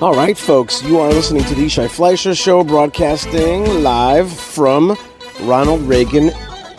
All right, folks, you are listening to the Yishai Fleisher Show, broadcasting live from Ronald Reagan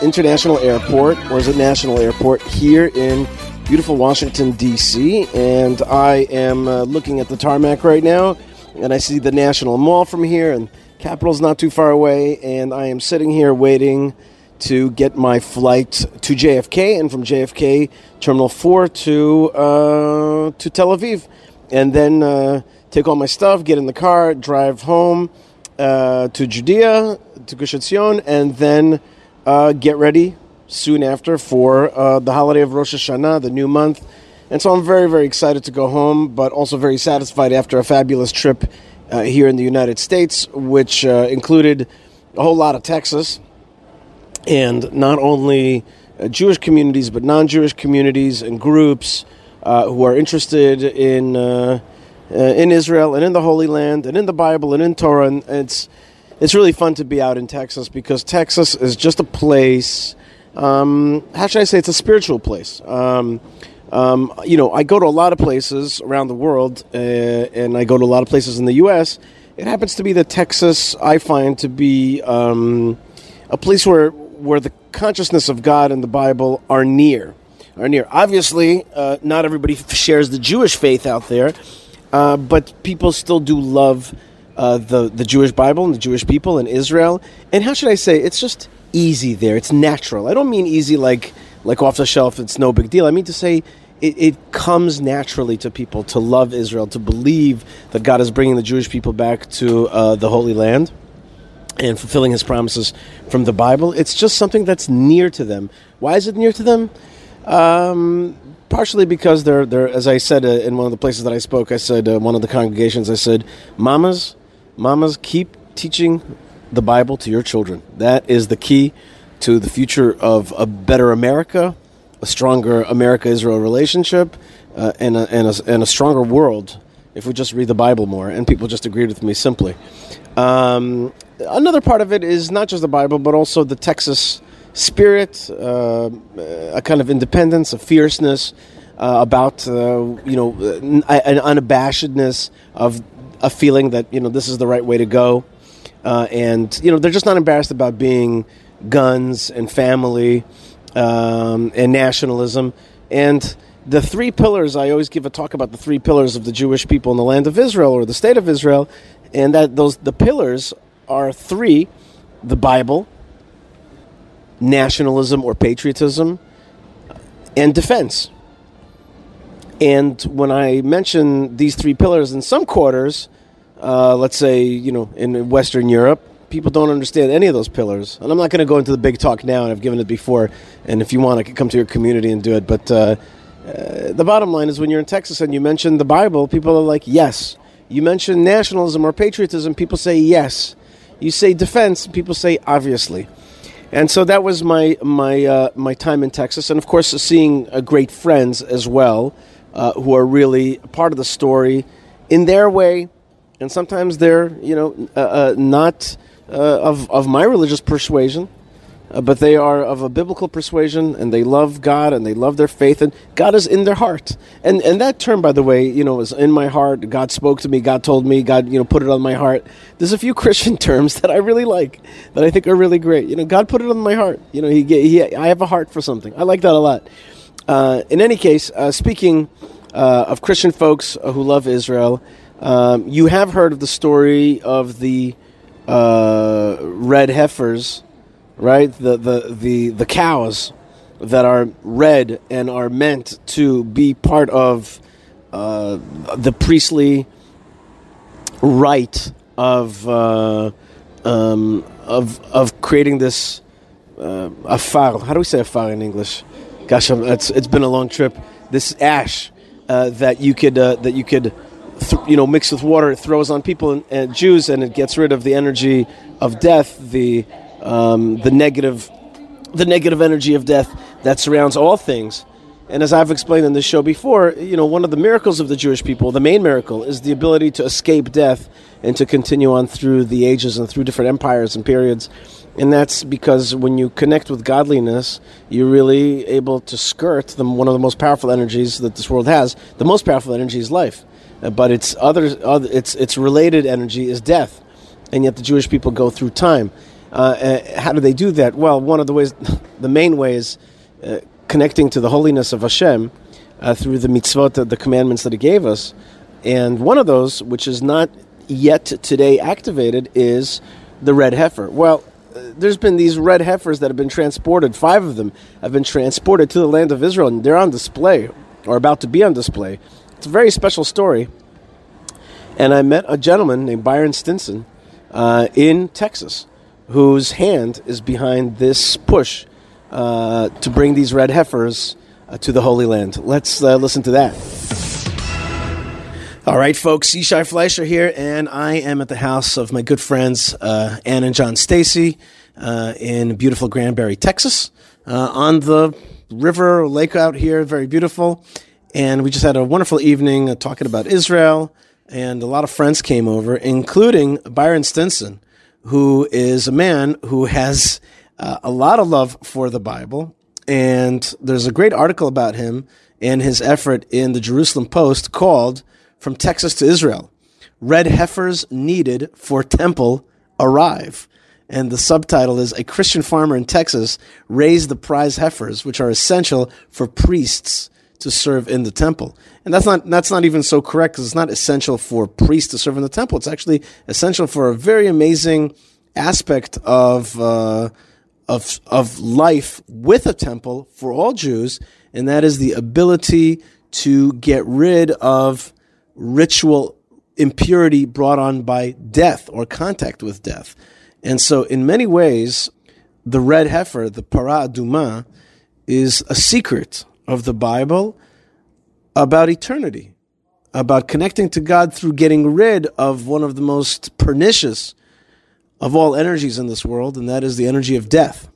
International Airport, or is it National Airport, here in beautiful Washington, D.C. And I am uh, looking at the tarmac right now, and I see the National Mall from here, and Capitol's not too far away, and I am sitting here waiting to get my flight to JFK, and from JFK Terminal 4 to, uh, to Tel Aviv. And then. Uh, take all my stuff, get in the car, drive home uh, to Judea, to Gush Etzion, and then uh, get ready soon after for uh, the holiday of Rosh Hashanah, the new month. And so I'm very, very excited to go home, but also very satisfied after a fabulous trip uh, here in the United States, which uh, included a whole lot of Texas, and not only uh, Jewish communities, but non Jewish communities and groups who are interested in in Israel and in the Holy Land and in the Bible and in Torah. And it's it's really fun to be out in Texas because Texas is just a place. Um, how should I say? It's a spiritual place. Um, um, you know, I go to a lot of places around the world, uh, and I go to a lot of places in the U.S. It happens to be that Texas I find to be um, a place where where the consciousness of God and the Bible are near. Are near. Obviously, uh, not everybody shares the Jewish faith out there, uh, but people still do love uh, the the Jewish Bible and the Jewish people and Israel. And how should I say? It's just easy there. It's natural. I don't mean easy like like off the shelf. It's no big deal. I mean to say. It, it comes naturally to people to love Israel, to believe that God is bringing the Jewish people back to uh, the Holy Land and fulfilling His promises from the Bible. It's just something that's near to them. Why is it near to them? Um, partially because they're, they're as I said uh, in one of the places that I spoke, I said, uh, one of the congregations, I said, Mamas, mamas, keep teaching the Bible to your children. That is the key to the future of a better America, a stronger America Israel relationship, uh, and, a, and, a, and a stronger world if we just read the Bible more. And people just agreed with me simply. Um, another part of it is not just the Bible, but also the Texas spirit, uh, a kind of independence, a fierceness, uh, about uh, you know an unabashedness of a feeling that you know this is the right way to go, uh, and you know they're just not embarrassed about being guns and family um, and nationalism. And the three pillars i always give a talk about the three pillars of the jewish people in the land of israel or the state of israel. And that those the pillars are three the bible nationalism or patriotism, and defense. And when I mention these three pillars in some quarters, uh, let's say, you know, in Western Europe, people don't understand any of those pillars. And I'm not going to go into the big talk now, and I've given it before. And if you want, I could come to your community and do it. But uh, uh, the bottom line is when you're in Texas and you mention the Bible, people are like, yes. You mention nationalism or patriotism, people say yes. You say defense, people say obviously. And so that was my my uh, my time in Texas, and of course, seeing uh, great friends as well, uh, who are really part of the story in their way, and sometimes they're you know uh, uh, not uh, of of my religious persuasion, uh, but they are of a biblical persuasion and they love God and they love their faith and God is in their heart. And and that term, by the way, you know, is in my heart. God spoke to me. God told me. God, you know, put it on my heart. There's a few Christian terms that I really like that I think are really great. You know, God put it on my heart. You know, he, he I have a heart for something. I like that a lot. Uh, in any case, uh, speaking uh, of Christian folks who love Israel, um, you have heard of the story of the uh, red heifers right? The, the, the, the cows that are red and are meant to be part of uh, the priestly rite of, uh, um, of, of creating this uh, afar. How do we say afar in English? Gosh, it's, it's been a long trip. This ash uh, that you could, uh, that you could th- you know, mix with water, it throws on people and, and Jews, and it gets rid of the energy of death, the um, the negative, the negative energy of death that surrounds all things. And as I've explained in this show before, you know, one of the miracles of the Jewish people, the main miracle, is the ability to escape death and to continue on through the ages and through different empires and periods. And that's because when you connect with godliness, you're really able to skirt the, one of the most powerful energies that this world has. The most powerful energy is life. uh, but its other, other its its related energy is death, and yet the Jewish people go through time. Uh, uh how do they do that? Well, one of the ways, the main way is uh, connecting to the holiness of Hashem uh, through the mitzvot, the commandments that He gave us. And one of those, which is not yet today activated, is the red heifer. Well, there's been these red heifers that have been transported. Five of them have been transported to the land of Israel, and they're on display or about to be on display. It's a very special story. And I met a gentleman named Byron Stinson uh, in Texas, whose hand is behind this push uh, to bring these red heifers uh, to the Holy Land. Let's uh, listen to that. All right, folks, Yishai Fleisher here, and I am at the house of my good friends uh, Ann and John Stacy uh, in beautiful Granbury, Texas, uh, on the river lake out here, very beautiful. And we just had a wonderful evening talking about Israel, and a lot of friends came over, including Byron Stinson, who is a man who has uh, a lot of love for the Bible. And there's a great article about him and his effort in the Jerusalem Post called from Texas to Israel. Red heifers needed for temple arrive. And the subtitle is A Christian farmer in Texas raised the prize heifers, which are essential for priests to serve in the temple. And that's not, that's not even so correct because it's not essential for priests to serve in the temple. It's actually essential for a very amazing aspect of, uh, of, of life with a temple for all Jews. And that is the ability to get rid of ritual impurity brought on by death or contact with death. And so, in many ways, the red heifer, the para aduma, is a secret of the Bible about eternity, about connecting to God through getting rid of one of the most pernicious of all energies in this world, and that is the energy of death.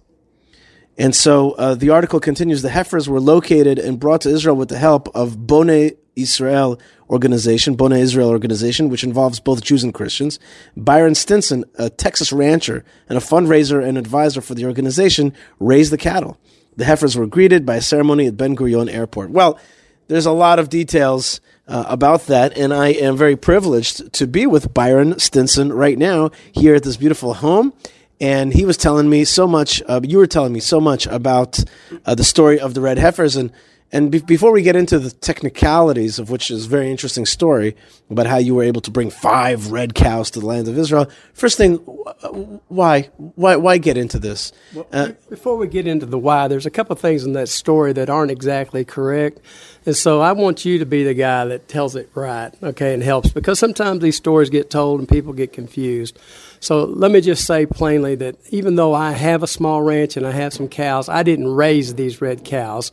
And so uh, the article continues the heifers were located and brought to Israel with the help of Boneh Israel organization, Boneh Israel organization, which involves both Jews and Christians. Byron Stinson, a Texas rancher and a fundraiser and advisor for the organization, raised the cattle. The heifers were greeted by a ceremony at Ben Gurion Airport. Well, there's a lot of details uh, about that, and I am very privileged to be with Byron Stinson right now here at this beautiful home and he was telling me so much. Uh, you were telling me so much about uh, the story of the red heifers, and and be- before we get into the technicalities of which is a very interesting story about how you were able to bring five red cows to the land of Israel, first thing, why, why, why get into this? Well, uh, before we get into the why, there's a couple of things in that story that aren't exactly correct, and so I want you to be the guy that tells it right, okay, and helps because sometimes these stories get told and people get confused. So let me just say plainly that even though I have a small ranch and I have some cows, I didn't raise these red cows.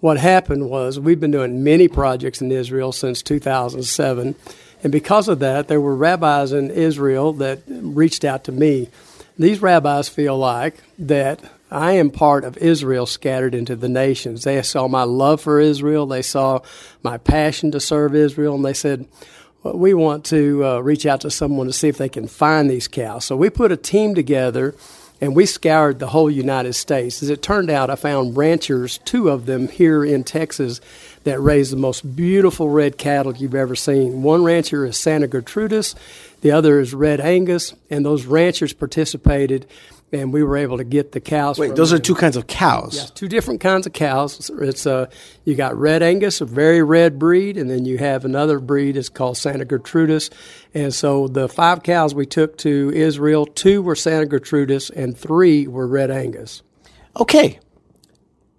What happened was we've been doing many projects in Israel since 2007. And because of that, there were rabbis in Israel that reached out to me. These rabbis feel like that I am part of Israel scattered into the nations. They saw my love for Israel, they saw my passion to serve Israel, and they said, well, we want to uh, reach out to someone to see if they can find these cows. So we put a team together and we scoured the whole United States. As it turned out, I found ranchers, two of them here in Texas, that raise the most beautiful red cattle you've ever seen. One rancher is Santa Gertrudis, the other is Red Angus, and those ranchers participated and we were able to get the cows. Wait, those are two kinds of cows. Yes, two different kinds of cows. It's uh, you got Red Angus, a very red breed, and then you have another breed. It's called Santa Gertrudis. And so the five cows we took to Israel, two were Santa Gertrudis, and three were Red Angus. Okay,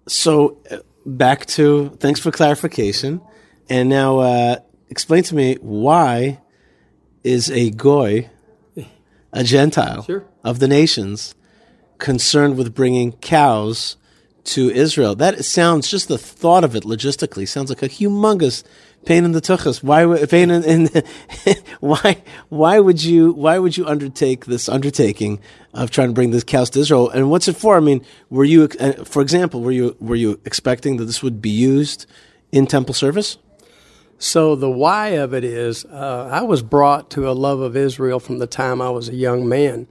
so uh, back to thanks for clarification, and now uh, explain to me why is a goy a Gentile sure. of the nations concerned with bringing cows to Israel. That sounds just the thought of it logistically sounds like a humongous pain in the tuchus. Why pain in, in why why would you why would you undertake this undertaking of trying to bring these cows to Israel? And what's it for? I mean, were you uh, for example, were you were you expecting that this would be used in temple service? So the why of it is, uh, I was brought to a love of Israel from the time I was a young man.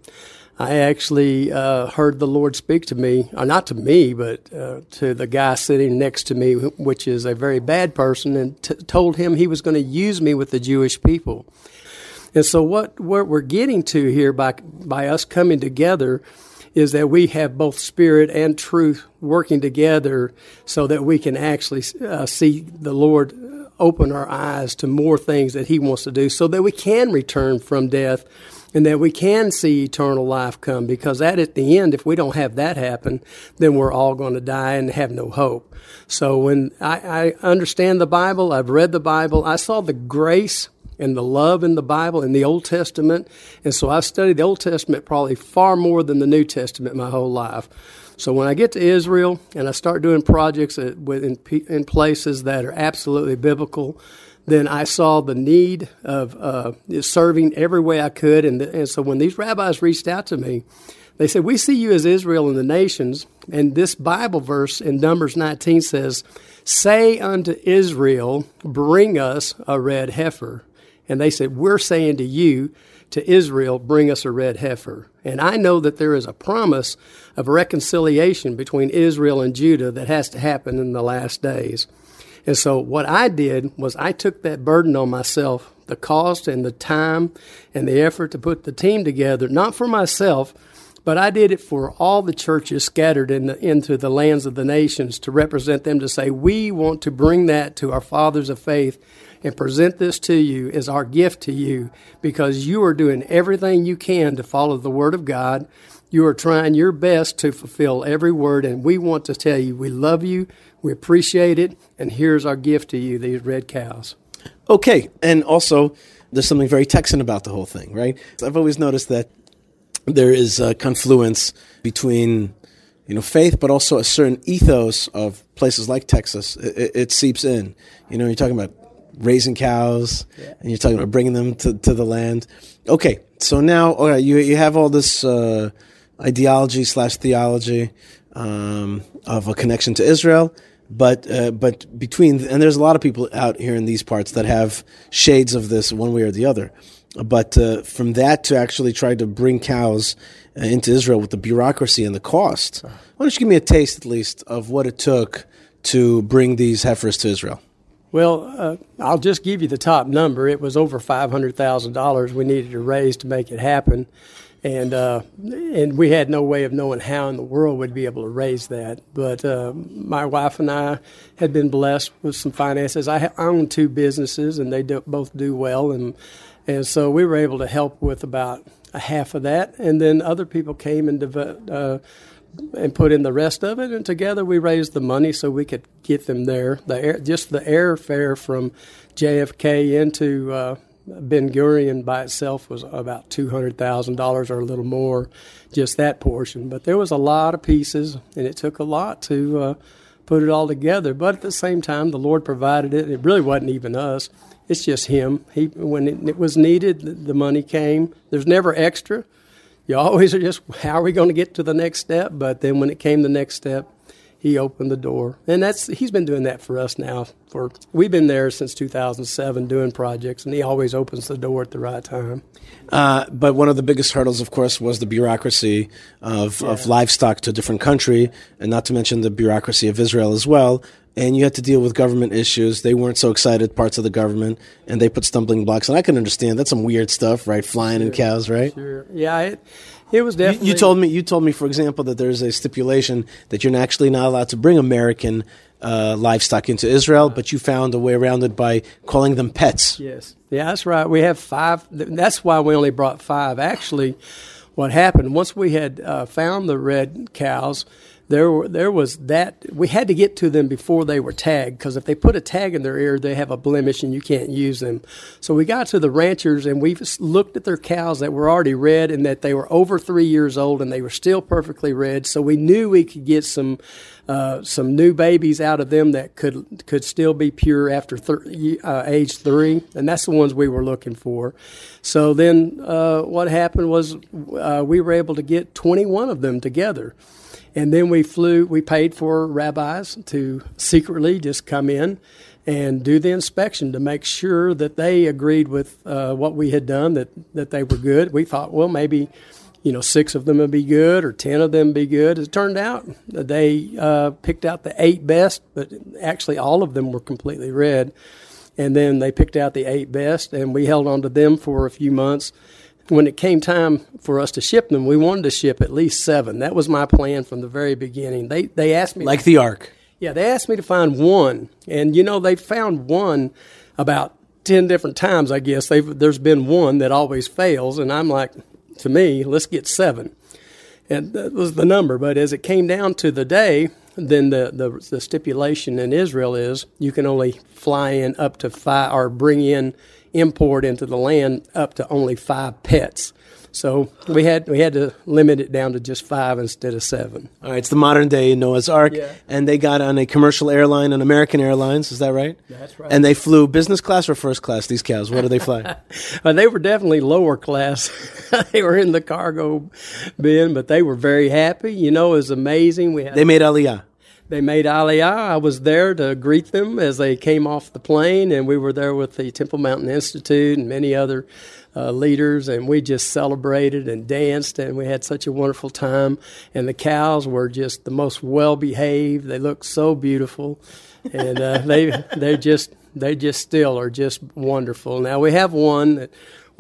I actually uh, heard the Lord speak to me, or uh, not to me, but uh, to the guy sitting next to me, which is a very bad person, and t- told him he was going to use me with the Jewish people. And so, what, what we're getting to here by, by us coming together is that we have both spirit and truth working together so that we can actually uh, see the Lord open our eyes to more things that He wants to do so that we can return from death and that we can see eternal life come because that at the end if we don't have that happen then we're all going to die and have no hope so when I, I understand the bible i've read the bible i saw the grace and the love in the Bible in the Old Testament. And so I've studied the Old Testament probably far more than the New Testament my whole life. So when I get to Israel and I start doing projects uh, in, in places that are absolutely biblical, then I saw the need of uh, serving every way I could. And, the, and so when these rabbis reached out to me, they said, We see you as Israel and the nations. And this Bible verse in Numbers 19 says, Say unto Israel, Bring us a red heifer. And they said, We're saying to you, to Israel, bring us a red heifer. And I know that there is a promise of reconciliation between Israel and Judah that has to happen in the last days. And so what I did was I took that burden on myself, the cost and the time and the effort to put the team together, not for myself, but I did it for all the churches scattered in the, into the lands of the nations to represent them to say, we want to bring that to our fathers of faith and present this to you as our gift to you because you are doing everything you can to follow the Word of God. You are trying your best to fulfill every word, and we want to tell you we love you, we appreciate it, and here's our gift to you these red cows. Okay, and also there's something very Texan about the whole thing, right? I've always noticed that there is a confluence between you know faith, but also a certain ethos of places like Texas. It, it seeps in. You know, you're talking about raising cows, yeah. and you're talking about bringing them to, to the land. Okay, so now, all right, you you have all this uh, ideology slash theology um, of a connection to Israel, but uh, but between and there's a lot of people out here in these parts that have shades of this one way or the other. But uh, from that to actually try to bring cows uh, into Israel with the bureaucracy and the cost, why don't you give me a taste at least of what it took to bring these heifers to Israel? Well, uh, I'll just give you the top number. It was over five hundred thousand dollars we needed to raise to make it happen, and uh, and we had no way of knowing how in the world we'd be able to raise that. But uh, my wife and I had been blessed with some finances. I, own two businesses, and they do, both do well, and and so we were able to help with about a half of that, and then other people came and developed uh, and put in the rest of it, and together we raised the money so we could get them there. The air, just the airfare from JFK into uh, Ben Gurion by itself was about two hundred thousand dollars or a little more, just that portion. But there was a lot of pieces, and it took a lot to uh, put it all together. But at the same time, the Lord provided it. It really wasn't even us; it's just Him. He when it, it was needed, the money came. There's never extra you always are just, how are we going to get to the next step? But then when it came the next step, he opened the door, and that's he's been doing that for us now. For we've been there since 2007 doing projects, and he always opens the door at the right time. Uh, but one of the biggest hurdles, of course, was the bureaucracy of, yeah. of livestock to a different country, and not to mention the bureaucracy of Israel as well and you had to deal with government issues. They weren't so excited, parts of the government, and they put stumbling blocks. And I can understand that's some weird stuff, right? Flying sure, in cows, right? Sure. Yeah, it, it was definitely. You, you, told me, you told me, for example, that there's a stipulation that you're actually not allowed to bring American uh, livestock into Israel, but you found a way around it by calling them pets. Yes. Yeah, that's right. We have five. That's why we only brought five. Actually, what happened once we had uh, found the red cows there there was that we had to get to them before they were tagged because if they put a tag in their ear they have a blemish and you can't use them so we got to the ranchers and we looked at their cows that were already red and that they were over three years old and they were still perfectly red so we knew we could get some uh, some new babies out of them that could could still be pure after thir- uh, age three, and that's the ones we were looking for. So then, uh, what happened was uh, we were able to get 21 of them together. And then we flew, we paid for rabbis to secretly just come in and do the inspection to make sure that they agreed with uh, what we had done, that, that they were good. We thought, well, maybe you know, six of them would be good or ten of them would be good. As it turned out, they uh, picked out the eight best, but actually all of them were completely red. And then they picked out the eight best, and we held on to them for a few months. When it came time for us to ship them, we wanted to ship at least seven. That was my plan from the very beginning. They they asked me like the Ark. Yeah, they asked me to find one, and you know they found one about ten different times. I guess they've there's been one that always fails, and I'm like, to me, let's get seven. And that was the number. But as it came down to the day, then the, the, the stipulation in Israel is you can only fly in up to five or bring in import into the land up to only five pets. So we had we had to limit it down to just five instead of seven. All right, it's the modern day Noah's Ark, yeah. and they got on a commercial airline, on American Airlines. Is that right? That's right. And they flew business class or first class. These cows, what do they fly? well, they were definitely lower class. they were in the cargo bin, but they were very happy. You know, it was amazing. We had, they made Aliyah they made Aliyah. I was there to greet them as they came off the plane, and we were there with the Temple Mountain Institute and many other uh, leaders, and we just celebrated and danced, and we had such a wonderful time. And the cows were just the most well behaved. They looked so beautiful, and uh, they they just they just still are just wonderful. Now we have one that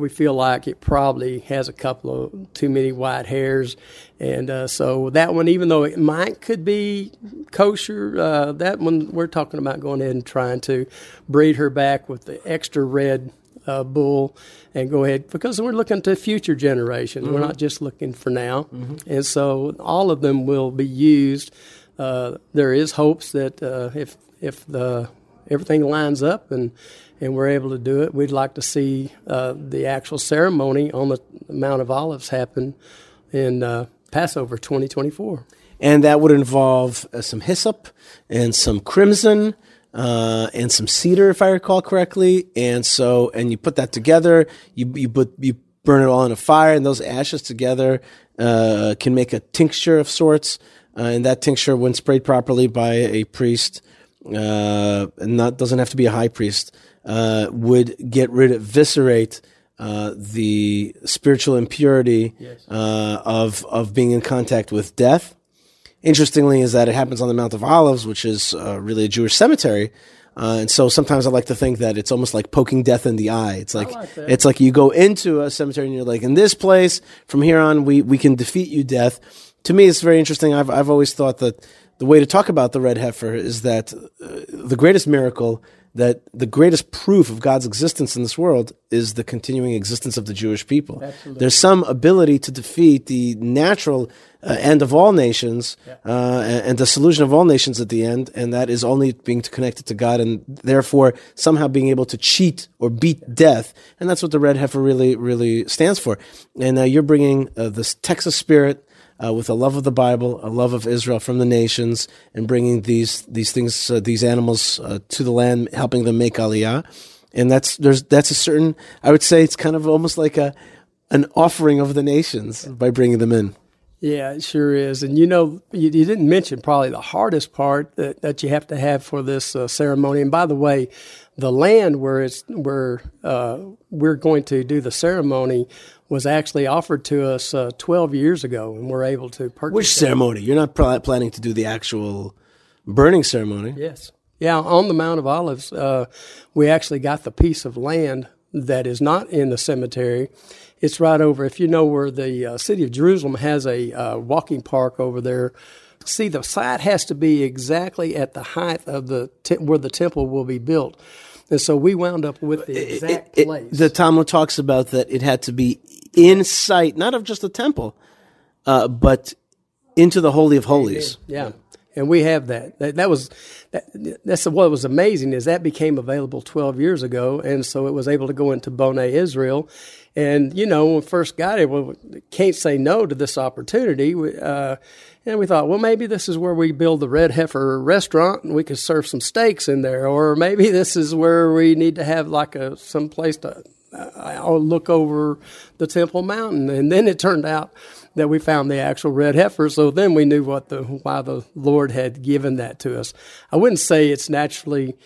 we feel like it probably has a couple of too many white hairs, and uh, so that one, even though it might could be kosher, uh, that one we're talking about going ahead and trying to breed her back with the extra red uh, bull and go ahead because we're looking to future generations. Mm-hmm. We're not just looking for now, mm-hmm. and so all of them will be used. Uh, there is hopes that uh, if if the everything lines up and and we're able to do it. We'd like to see uh, the actual ceremony on the Mount of Olives happen in uh, Passover 2024. And that would involve uh, some hyssop and some crimson uh, and some cedar, if I recall correctly. And so, and you put that together. You you put you burn it all in a fire, and those ashes together uh, can make a tincture of sorts. Uh, and that tincture, when sprayed properly by a priest, and not doesn't have to be a high priest, uh, would get rid of, eviscerate uh, the spiritual impurity yes. uh, of of being in contact with death. Interestingly, is that it happens on the Mount of Olives, which is uh, really a Jewish cemetery. Uh, and so sometimes I like to think that it's almost like poking death in the eye. It's like, like it's like you go into a cemetery and you're like, in this place, from here on, we, we can defeat you, death. To me, it's very interesting. I've I've always thought that the way to talk about the red heifer is that uh, the greatest miracle that the greatest proof of God's existence in this world is the continuing existence of the Jewish people. Absolutely. There's some ability to defeat the natural uh, end of all nations yeah. uh, and, and, the solution of all nations at the end, and that is only being connected to God and therefore somehow being able to cheat or beat yeah. death. And that's what the red heifer really, really stands for. And uh, you're bringing uh, this Texas spirit uh, with a love of the Bible, a love of Israel from the nations, and bringing these these things, uh, these animals uh, to the land, helping them make aliyah. And that's there's that's a certain. I would say it's kind of almost like a an offering of the nations by bringing them in. Yeah, it sure is. And you know, you, you, didn't mention probably the hardest part that, that you have to have for this uh, ceremony. And by the way, the land where it's where uh, we're going to do the ceremony was actually offered to us uh, 12 years ago, and we're able to purchase. Which ceremony? You're not pl- planning to do the actual burning ceremony. Yes. Yeah, on the Mount of Olives, uh, we actually got the piece of land that is not in the cemetery. It's right over, if you know where the uh, city of Jerusalem has a uh, walking park over there. See, the site has to be exactly at the height of the te- where the temple will be built. And so we wound up with the exact it, it, place. the Talmud talks about that it had to be in sight, not of just the temple, uh, but into the holy of holies. Yeah. And we have that. That, that was that, that's what was amazing is that became available 12 years ago, and so it was able to go into Boneh Israel. And you know, when we first got it, we can't say no to this opportunity. We, uh, and we thought, well, maybe this is where we build the Red Heifer restaurant, and we could serve some steaks in there, or maybe this is where we need to have like a some place to I'll look over the Temple Mountain. And then it turned out that we found the actual red heifer. So then we knew what the why the Lord had given that to us. I wouldn't say it's naturally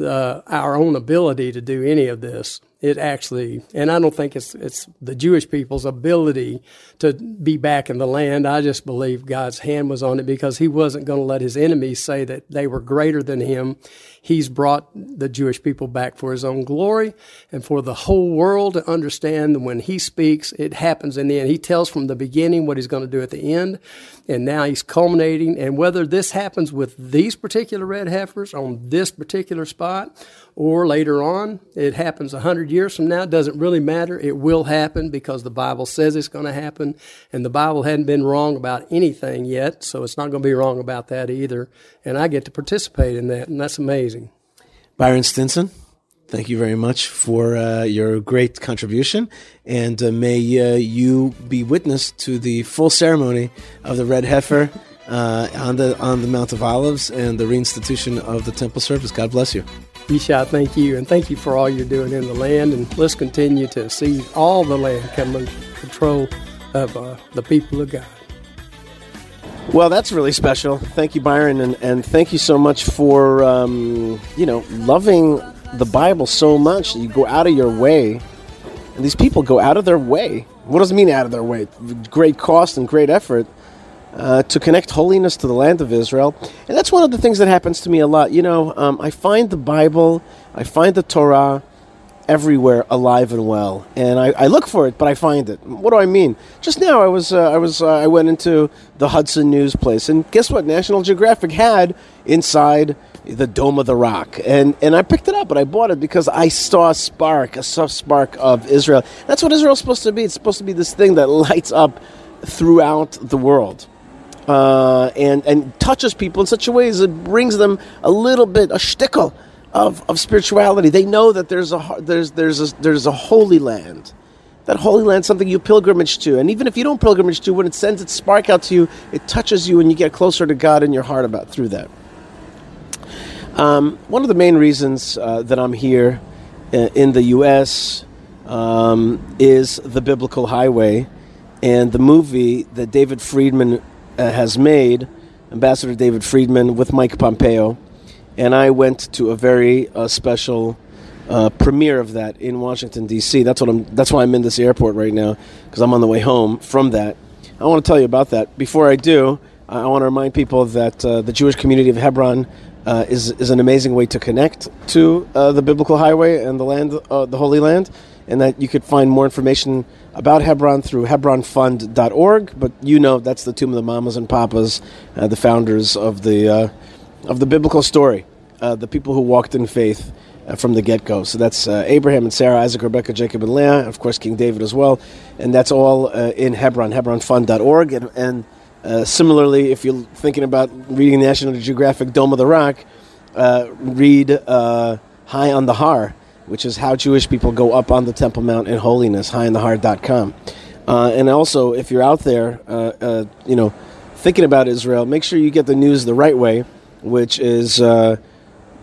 uh, our own ability to do any of this. it actually, and I don't think it's it's the Jewish people's ability to be back in the land. I just believe God's hand was on it because He wasn't going to let His enemies say that they were greater than Him. He's brought the Jewish people back for His own glory and for the whole world to understand that when He speaks, it happens in the end. He tells from the beginning what He's going to do at the end, and now He's culminating. And whether this happens with these particular red heifers on this particular spot or later on, it happens a hundred years from now, it doesn't really matter. It will happen because the Bible says it's going to happen, and the Bible hadn't been wrong about anything yet, so it's not going to be wrong about that either. And I get to participate in that, and that's amazing. Byron Stinson, thank you very much for uh, your great contribution, and uh, may uh, you be witness to the full ceremony of the red heifer. Uh, on the on the Mount of Olives and the reinstitution of the temple service. God bless you. Yishai, thank you, and thank you for all you're doing in the land, and let's continue to see all the land come under control of uh, the people of God. Well, that's really special. Thank you, Byron, and, and thank you so much for um, you know loving the Bible so much. You go out of your way, and these people go out of their way. What does it mean out of their way? Great cost and great effort uh, to connect holiness to the land of Israel. And that's one of the things that happens to me a lot. You know, um, I find the Bible, I find the Torah everywhere alive and well, and I, I, look for it, but I find it. What do I mean? Just now, I was uh, I was uh, I went into the Hudson News place, and guess what? National Geographic had inside the Dome of the Rock, and and I picked it up, and I bought it because I saw a spark, a soft spark of Israel. That's what Israel's supposed to be. It's supposed to be this thing that lights up throughout the world uh, and and touches people in such a way as it brings them a little bit a shtickle of, of spirituality. They know that there's a there's there's a, there's a holy land. That holy land, something you pilgrimage to, and even if you don't pilgrimage to, when it sends its spark out to you, it touches you, and you get closer to God in your heart about through that. Um, one of the main reasons uh, that I'm here uh, in the U.S. Um, is the Biblical Highway, and the movie that David Friedman uh, has made, Ambassador David Friedman with Mike Pompeo, and I went to a very uh, special uh, premiere of that in Washington D.C. That's what I'm. That's why I'm in this airport right now because I'm on the way home from that. I want to tell you about that. Before I do, I want to remind people that uh, the Jewish community of Hebron uh, is is an amazing way to connect to uh, the biblical highway and the land, uh, the Holy Land, and that you could find more information about Hebron through hebronfund.org. But you know that's the tomb of the mamas and papas, uh, the founders of the uh, of the biblical story, uh, the people who walked in faith uh, from the get go. So that's uh, Abraham and Sarah, Isaac, Rebecca, Jacob, and Leah, of course King David as well, and that's all uh, in Hebron, hebronfund.org, and, and similarly, if you're thinking about reading the National Geographic Dome of the Rock, read High on the Har which is how Jewish people go up on the Temple Mount in holiness, highinthehar.com. Uh, and also, if you're out there, uh, uh, you know, thinking about Israel, make sure you get the news the right way, which is uh,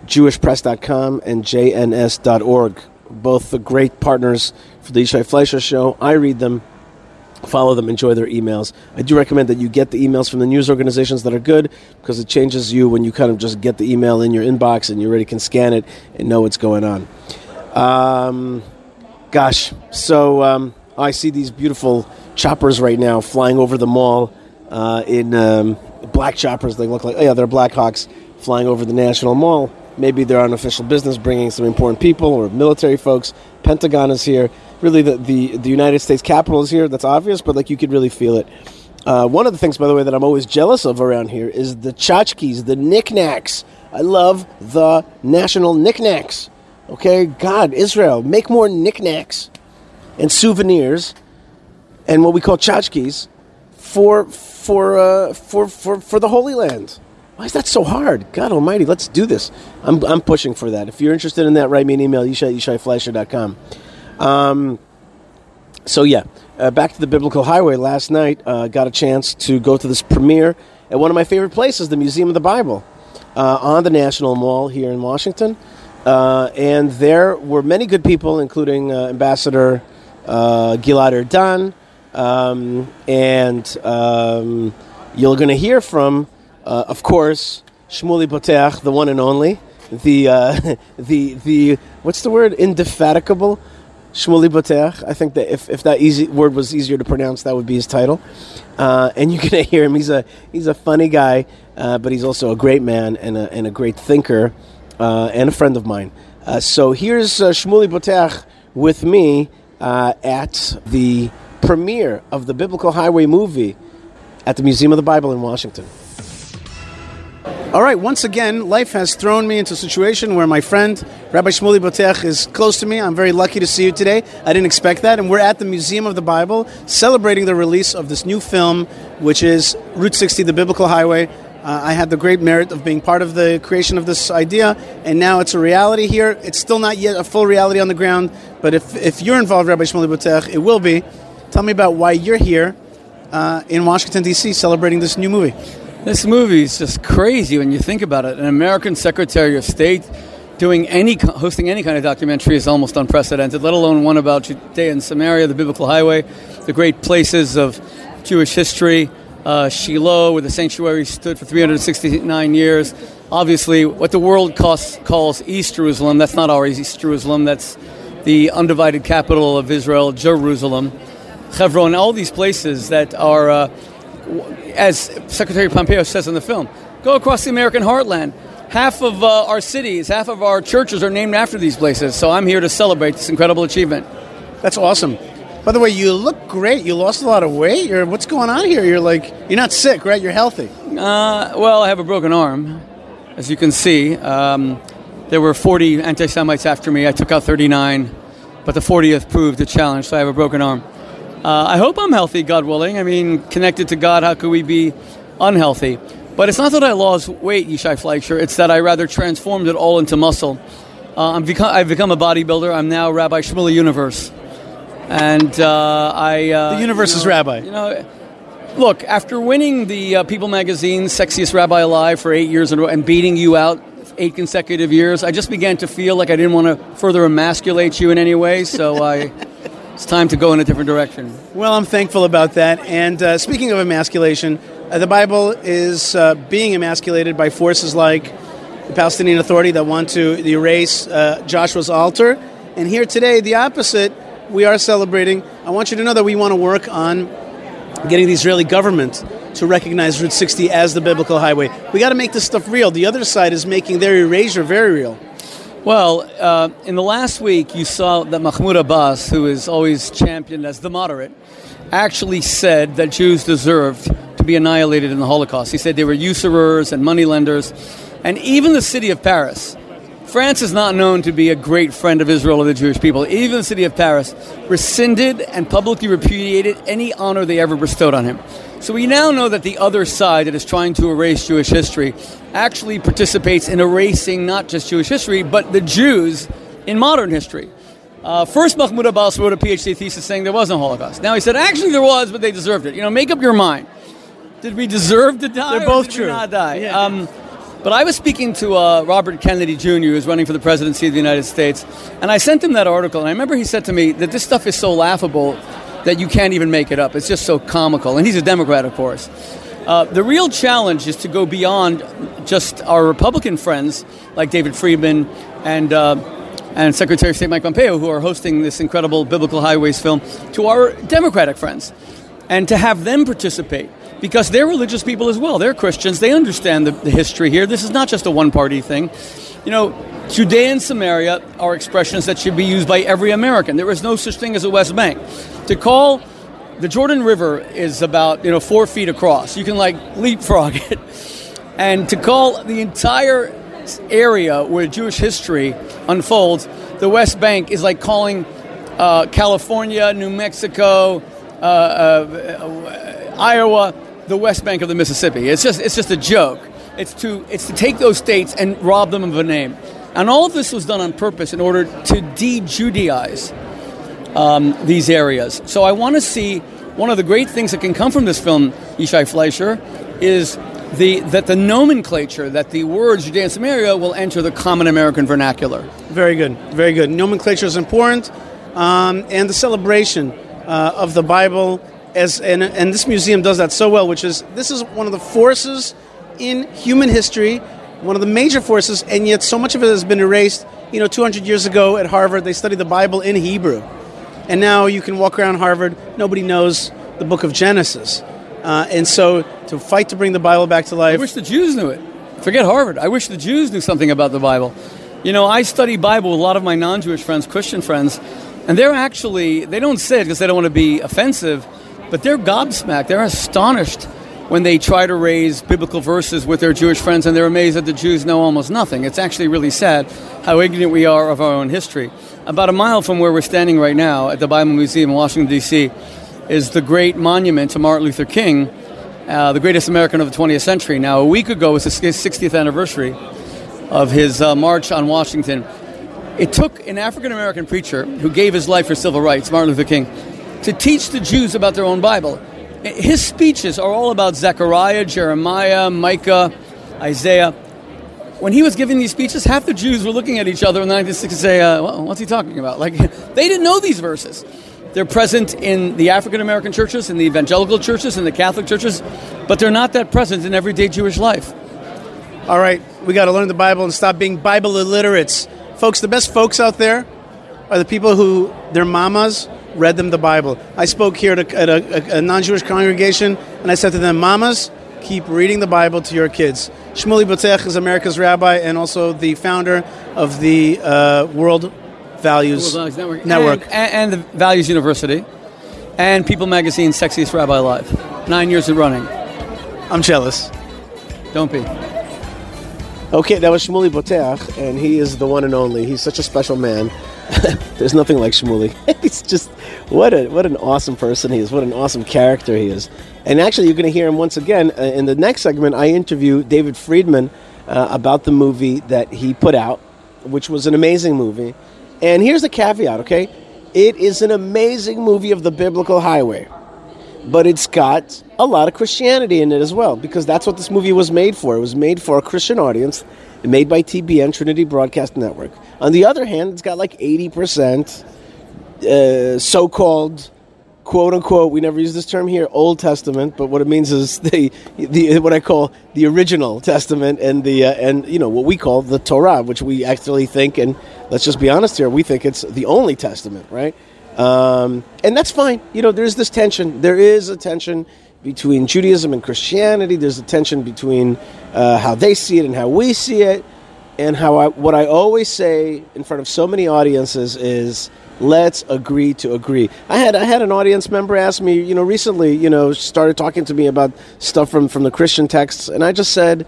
jewishpress.com and jns.org. Both the great partners for the Yishai Fleisher Show. I read them, follow them, enjoy their emails. I do recommend that you get the emails from the news organizations that are good because it changes you when you kind of just get the email in your inbox and you already can scan it and know what's going on. Um, gosh, so um, I see these beautiful choppers right now flying over the mall uh, in um, black choppers. They look like, oh yeah, they're Blackhawks flying over the National Mall. Maybe they're on official business bringing some important people or military folks. Pentagon is here. Really, the, the, the United States Capitol is here. That's obvious, but like you could really feel it. Uh, one of the things, by the way, that I'm always jealous of around here is the tchotchkes, the knickknacks. I love the national knickknacks. Okay, God, Israel, make more knickknacks and souvenirs and what we call tchotchkes for for uh, for for for the Holy Land. Why is that so hard? God Almighty, let's do this. I'm, I'm pushing for that. If you're interested in that, write me an email, yishai. Um, so, yeah, uh, back to the Biblical Highway. Last night, uh, got a chance to go to this premiere at one of my favorite places, the Museum of the Bible, uh, on the National Mall here in Washington. Uh, and there were many good people, including uh, Ambassador uh, Gilad Erdan. Um, and um, you're going to hear from, uh, of course, Shmuley Boteach, the one and only, the, uh, the, the what's the word? Indefatigable Shmuley Boteach. I think that if, if that easy word was easier to pronounce, that would be his title. Uh, and you're gonna hear him. He's a he's a funny guy, uh, but he's also a great man and a, and a great thinker uh, and a friend of mine. Uh, so here's uh, Shmuley Boteach with me at the premiere of the Biblical Highway movie at the Museum of the Bible in Washington. All right, once again, life has thrown me into a situation where my friend Rabbi Shmuley Boteach is close to me. I'm very lucky to see you today. I didn't expect that. And we're at the Museum of the Bible celebrating the release of this new film, which is Route 60, the Biblical Highway. Uh, I had the great merit of being part of the creation of this idea, and now it's a reality here. It's still not yet a full reality on the ground, but if, if you're involved, Rabbi Shmuley Boteach, it will be. Tell me about why you're here uh, in Washington, D.C., celebrating this new movie. This movie is just crazy when you think about it. An American Secretary of State doing any hosting any kind of documentary is almost unprecedented. Let alone one about Judea and Samaria, the biblical highway, the great places of Jewish history. Uh, Shiloh, where the sanctuary stood for 369 years. Obviously, what the world calls, calls East Jerusalem, that's not our East Jerusalem, that's the undivided capital of Israel, Jerusalem. Hebron, all these places that are uh, as Secretary Pompeo says in the film, go across the American heartland. Half of uh, our cities, half of our churches are named after these places. So I'm here to celebrate this incredible achievement. That's awesome. By the way, you look great. You lost a lot of weight. You're, what's going on here? You're like, you're not sick, right? You're healthy. Uh, well, I have a broken arm, as you can see. Um, there were 40 anti Semites after me. I took out 39, but the 40th proved a challenge, so I have a broken arm. Uh, I hope I'm healthy, God willing. I mean, connected to God, how could we be unhealthy? But it's not that I lost weight, Yishai Fleisher. It's that I rather transformed it all into muscle. Uh, I'm become, I've become a bodybuilder. I'm now Rabbi Shmuley Universe. And uh, I. Uh, the universe you know, is rabbi. You know, look, after winning the uh, People magazine Sexiest Rabbi Alive for eight years in a row and beating you out eight consecutive years, I just began to feel like I didn't want to further emasculate you in any way. So I. it's time to go in a different direction. Well, I'm thankful about that. And uh, speaking of emasculation, uh, the Bible is uh, being emasculated by forces like the Palestinian Authority that want to erase uh, Joshua's altar. And here today, the opposite. We are celebrating. I want you to know that we want to work on getting the Israeli government to recognize Route 60 as the biblical highway. We got to make this stuff real. The other side is making their erasure very real. Well, uh, in the last week, you saw that Mahmoud Abbas, who is always championed as the moderate, actually said that Jews deserved to be annihilated in the Holocaust. He said they were usurers and moneylenders. And even the city of Paris, France is not known to be a great friend of Israel or the Jewish people. Even the city of Paris rescinded and publicly repudiated any honor they ever bestowed on him. So we now know that the other side that is trying to erase Jewish history actually participates in erasing not just Jewish history, but the Jews in modern history. Uh, first, Mahmoud Abbas wrote a PhD thesis saying there was no Holocaust. Now he said, actually, there was, but they deserved it. You know, make up your mind. Did we deserve to die? They're both true. We not die. Yeah. Um, but I was speaking to uh, Robert Kennedy Jr., who's running for the presidency of the United States, and I sent him that article. And I remember he said to me that this stuff is so laughable that you can't even make it up. It's just so comical. And he's a Democrat, of course. Uh, the real challenge is to go beyond just our Republican friends like David Friedman and uh, and Secretary of State Mike Pompeo, who are hosting this incredible Biblical Highways film, to our Democratic friends, and to have them participate because they're religious people as well. They're Christians. They understand the, the history here. This is not just a one-party thing. You know, Judea and Samaria are expressions that should be used by every American. There is no such thing as a West Bank. To call the Jordan River is about you know four feet across. You can like leapfrog it, and to call the entire area where Jewish history unfolds the West Bank is like calling uh, California, New Mexico, uh, uh, Iowa, the West Bank of the Mississippi. It's just it's just a joke. It's to it's to take those states and rob them of a name, and all of this was done on purpose in order to de-Judaize um, these areas. So I want to see one of the great things that can come from this film, Yishai Fleisher, is the that the nomenclature that the words Judea and Samaria will enter the common American vernacular. Very good, very good. Nomenclature is important, um, and the celebration uh, of the Bible as and, and this museum does that so well. Which is this is one of the forces in human history, one of the major forces, and yet so much of it has been erased. You know, 200 years ago at Harvard, they studied the Bible in Hebrew. and now you can walk around Harvard. Nobody knows the book of Genesis. Uh, and so to fight to bring the Bible back to life. I wish the Jews knew it. Forget Harvard. I wish the Jews knew something about the Bible. You know, I study Bible with a lot of my non-Jewish friends, Christian friends, and they're actually they don't say it because they don't want to be offensive, but they're gobsmacked. They're astonished when they try to raise biblical verses with their Jewish friends, and they're amazed that the Jews know almost nothing. It's actually really sad how ignorant we are of our own history. About a mile from where we're standing right now at the Bible Museum in Washington D.C. is the great monument to Martin Luther King uh, the greatest American of the 20th century. Now, a week ago was his 60th anniversary of his uh, march on Washington. It took an African American preacher who gave his life for civil rights, Martin Luther King, to teach the Jews about their own Bible. His speeches are all about Zechariah, Jeremiah, Micah, Isaiah. When he was giving these speeches, half the Jews were looking at each other in the 1960s and say, uh, well, "What's he talking about?" Like they didn't know these verses. They're present in the African American churches, in the evangelical churches, in the Catholic churches, but they're not that present in everyday Jewish life. All right, we got to learn the Bible and stop being Bible illiterates. Folks, the best folks out there are the people who their mamas read them the Bible. I spoke here at a, at a, a non Jewish congregation and I said to them, Mamas, keep reading the Bible to your kids. Shmuley Boteach is America's rabbi and also the founder of the uh, World Values Network, Network. And, and, the Values University, and People Magazine Sexiest Rabbi Alive. Nine years of running. I'm jealous. Don't be. Okay, that was Shmuley Boteach, and he is the one and only. He's such a special man. There's nothing like Shmuley. He's just what a what an awesome person he is. What an awesome character he is. And actually, you're going to hear him once again uh, in the next segment. I interview David Friedman uh, about the movie that he put out, which was an amazing movie. And here's the caveat, okay? It is an amazing movie of the biblical highway, but it's got a lot of Christianity in it as well, because that's what this movie was made for. It was made for a Christian audience, made by TBN, Trinity Broadcast Network. On the other hand, it's got like 80% uh, so called quote unquote, we never use this term here, Old Testament, but what it means is the, the what I call the original Testament and the uh, and you know what we call the Torah, which we actually think, and let's just be honest here, we think it's the only Testament, right? Um, and that's fine. You know, there's this tension. There is a tension between Judaism and Christianity. There's a tension between uh, how they see it and how we see it. And how I, what I always say in front of so many audiences is, let's agree to agree. I had I had an audience member ask me, you know, recently, you know, started talking to me about stuff from from the Christian texts, and I just said,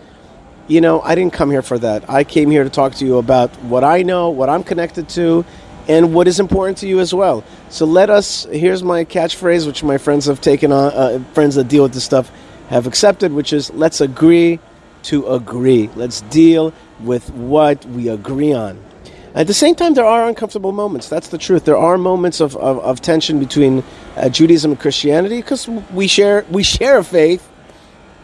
you know, I didn't come here for that. I came here to talk to you about what I know, what I'm connected to, and what is important to you as well. So let us. Here's my catchphrase, which my friends have taken on. Uh, friends that deal with this stuff have accepted, which is let's agree to agree. Let's deal with what we agree on. At the same time, there are uncomfortable moments. That's the truth. There are moments of, of, of tension between uh, Judaism and Christianity because we share we share a faith,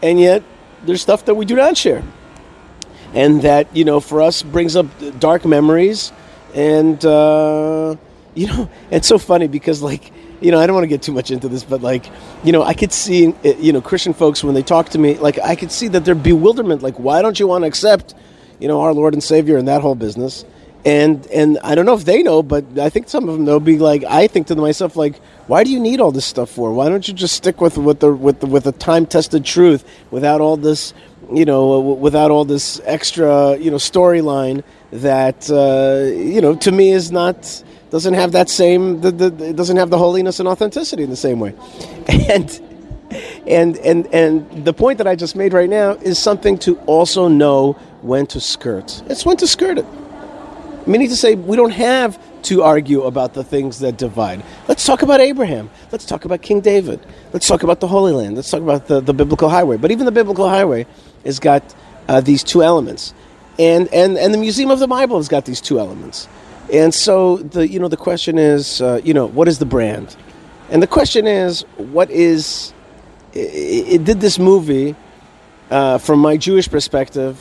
and yet there's stuff that we do not share, and that you know for us brings up dark memories, and uh, you know it's so funny because like you know I don't want to get too much into this, but like you know I could see you know Christian folks when they talk to me, like I could see that their bewilderment, like why don't you want to accept you know our Lord and Savior and that whole business and and I don't know if they know, but I think some of them they'll be like, I think to myself like, why do you need all this stuff for? Why don't you just stick with with the with the, with a time tested truth without all this, you know, without all this extra you know storyline that uh, you know to me is not doesn't have that same the, the, it doesn't have the holiness and authenticity in the same way, and. And, and and the point that I just made right now is something to also know when to skirt. It's when to skirt it meaning to say we don't have to argue about the things that divide. Let's talk about Abraham. Let's talk about King David. Let's talk about the Holy Land. Let's talk about the, the biblical highway. But even the biblical highway has got uh, these two elements. And, and, and the Museum of the Bible has got these two elements. And so the, you know, the question is, uh, you know, what is the brand? And the question is, what is, it, it did this movie, uh, from my Jewish perspective,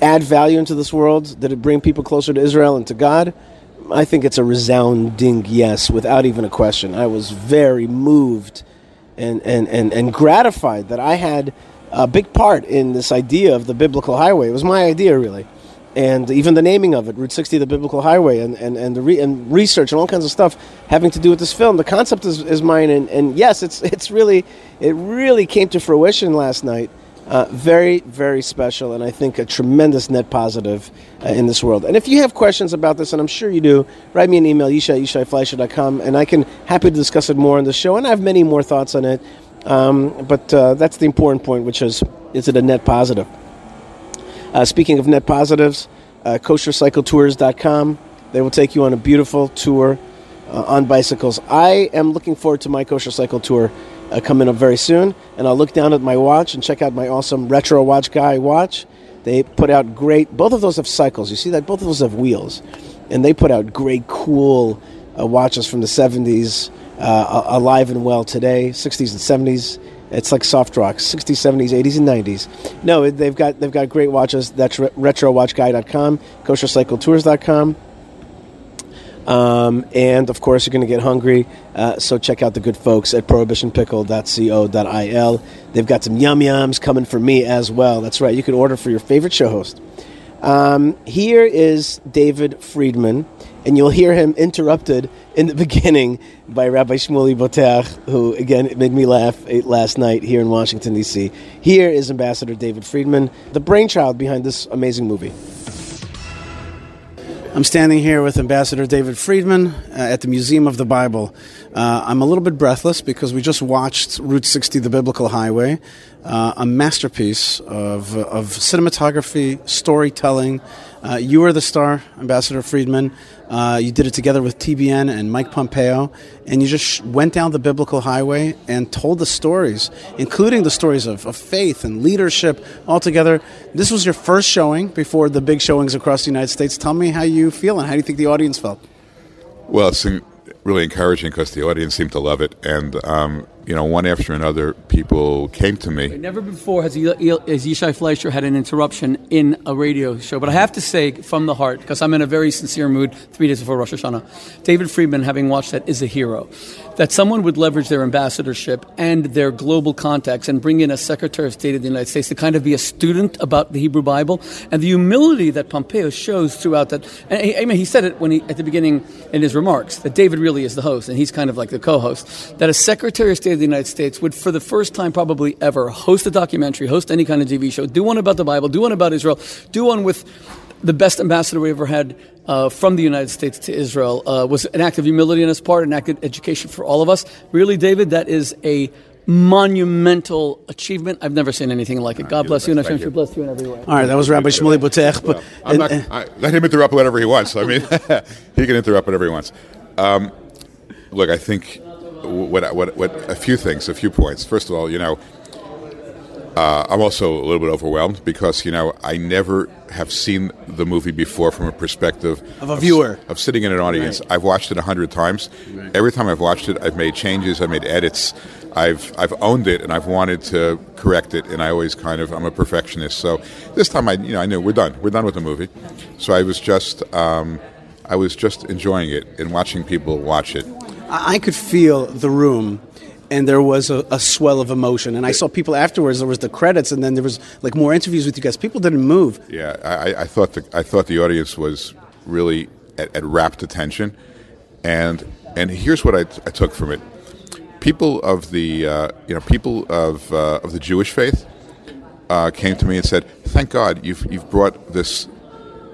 add value into this world? Did it bring people closer to Israel and to God? I think it's a resounding yes, without even a question. I was very moved and, and, and, and gratified that I had a big part in this idea of the biblical highway. It was my idea, really. and even the naming of it, Route 60, the Biblical Highway, and, and, and, the re- and research and all kinds of stuff having to do with this film. The concept is, is mine, and, and yes, it's, it's really, it really came to fruition last night. Uh, very, very special, and I think a tremendous net positive uh, in this world. And if you have questions about this, and I'm sure you do, write me an email, yishai, yishaifleisher.com, and I can happy to discuss it more on the show. And I have many more thoughts on it, um, but uh, that's the important point, which is, is it a net positive? Uh, speaking of net positives, uh, koshercycletours.com. They will take you on a beautiful tour uh, on bicycles. I am looking forward to my kosher cycle tour uh, coming up very soon, and I'll look down at my watch and check out my awesome retro watch guy watch. They put out great. Both of those have cycles. You see that both of those have wheels, and they put out great, cool uh, watches from the '70s, uh, alive and well today, '60s and '70s. It's like soft rock, 60s, 70s, 80s, and 90s. No, they've got they've got great watches. That's retrowatchguy.com, koshercycletours.com. Um, and of course, you're going to get hungry, uh, so check out the good folks at prohibitionpickle.co.il. They've got some yum yums coming for me as well. That's right, you can order for your favorite show host. Um, here is David Friedman, and you'll hear him interrupted in the beginning by Rabbi Shmuley Boteach, who again made me laugh last night here in Washington D.C. Here is Ambassador David Friedman, the brainchild behind this amazing movie. I'm standing here with Ambassador David Friedman uh, at the Museum of the Bible. Uh, I'm a little bit breathless because we just watched Route 60, the Biblical Highway, uh, a masterpiece of, of cinematography, storytelling. Uh, you are the star, Ambassador Friedman. Uh, you did it together with TBN and Mike Pompeo, and you just went down the biblical highway and told the stories, including the stories of, of faith and leadership altogether. This was your first showing before the big showings across the United States. Tell me how you feel and how do you think the audience felt? Well, it's really encouraging because the audience seemed to love it, and um, you know, one after another, people came to me. Never before has, has Yishai Fleisher had an interruption in a radio show. But I have to say, from the heart, because I'm in a very sincere mood three days before Rosh Hashanah, David Friedman, having watched that, is a hero. That someone would leverage their ambassadorship and their global contacts and bring in a Secretary of State of the United States to kind of be a student about the Hebrew Bible and the humility that Pompeo shows throughout that. And he, I mean, he said it when he at the beginning in his remarks that David really is the host and he's kind of like the co-host. That a Secretary of State of the United States would, for the first time probably ever, host a documentary, host any kind of TV show, do one about the Bible, do one about Israel, do one with the best ambassador we ever had uh, from the United States to Israel. Uh, was an act of humility on his part, an act of education for all of us. Really, David, that is a monumental achievement. I've never seen anything like it. God bless you, and Hashem should bless you in every way. All right, that was Rabbi Shmuley Boteach. But well, not, I, let him interrupt whatever he wants. I mean, he can interrupt whatever he wants. Um, look, I think what, what, what, a few things, a few points. First of all, you know, uh, I'm also a little bit overwhelmed because you know I never have seen the movie before from a perspective of a viewer of, of sitting in an audience. Right. I've watched it a hundred times. Right. Every time I've watched it, I've made changes, I've made edits, I've I've owned it, and I've wanted to correct it. And I always kind of I'm a perfectionist. So this time I you know I knew we're done. We're done with the movie. So I was just um, I was just enjoying it and watching people watch it. I could feel the room and there was a, a, swell of emotion. And I saw people afterwards. There was the credits, and then there was like more interviews with you guys. People didn't move. Yeah, I, I thought the I thought the audience was really at, at rapt attention, and and here's what I, I took from it: people of the uh, you know people of uh, of the Jewish faith uh, came to me and said, "Thank God you've you've brought this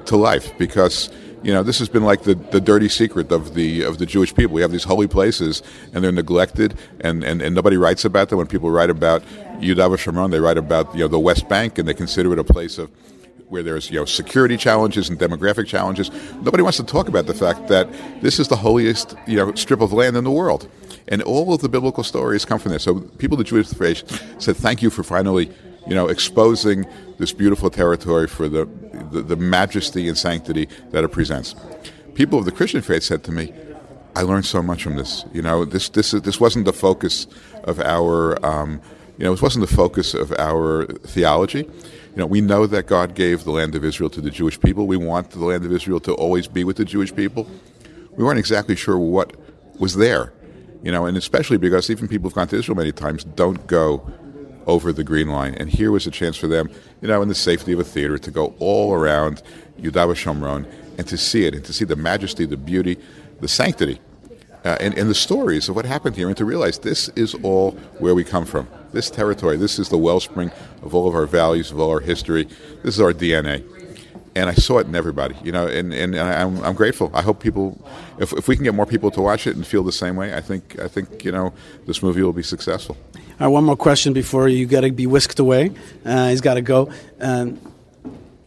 to life because." You know, this has been like the, the dirty secret of the of the Jewish people. We have these holy places, and they're neglected, and, and, and nobody writes about them. When people write about Yudav Shomron, they write about you know the West Bank, and they consider it a place of where there's you know security challenges and demographic challenges. Nobody wants to talk about the fact that this is the holiest you know strip of land in the world, and all of the biblical stories come from there. So people, the Jewish faith, said, "Thank you for finally." You know, exposing this beautiful territory for the the, the majesty and sanctity that it presents. People of the Christian faith said to me, I learned so much from this. You know, this this this wasn't the focus of our, um, you know, it wasn't the focus of our theology. You know, we know that God gave the land of Israel to the Jewish people. We want the land of Israel to always be with the Jewish people. We weren't exactly sure what was there, you know, and especially because even people who've gone to Israel many times don't go over the Green Line. And here was a chance for them, you know, in the safety of a theater, to go all around Yudav Shomron and to see it and to see the majesty, the beauty, the sanctity, uh, and, and the stories of what happened here, and to realize this is all where we come from. This territory, this is the wellspring of all of our values, of all our history. This is our DNA and I saw it in everybody, you know, and, and, I'm, I'm grateful. I hope people, if, if we can get more people to watch it and feel the same way, I think, I think you know, this movie will be successful. All right, one more question before you got to be whisked away. Uh, he's got to go. Um,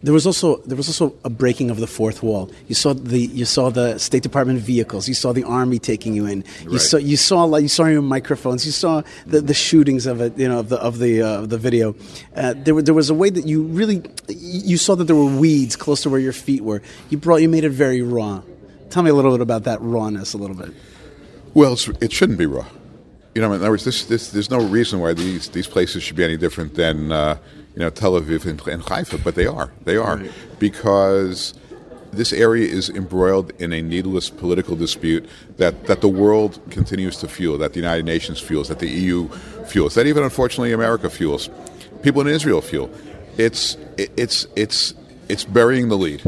there was also there was also a breaking of the fourth wall. You saw the you saw the State Department vehicles. You saw the army taking you in. You right. saw you saw like you saw your microphones. You saw the, the shootings of it. You know of the of the uh, the video. Uh, there there was a way that you really you saw that there were weeds close to where your feet were. You brought you made it very raw. Tell me a little bit about that rawness a little bit. Well, it shouldn't be raw. You know, in other words, this, this, there's no reason why these these places should be any different than. Uh, you know, Tel Aviv and, and Haifa, but they are. They are. Right. Because this area is embroiled in a needless political dispute that, that the world continues to fuel, that the United Nations fuels, that the EU fuels, that even unfortunately America fuels, people in Israel fuel. It's it's it's it's burying the lead,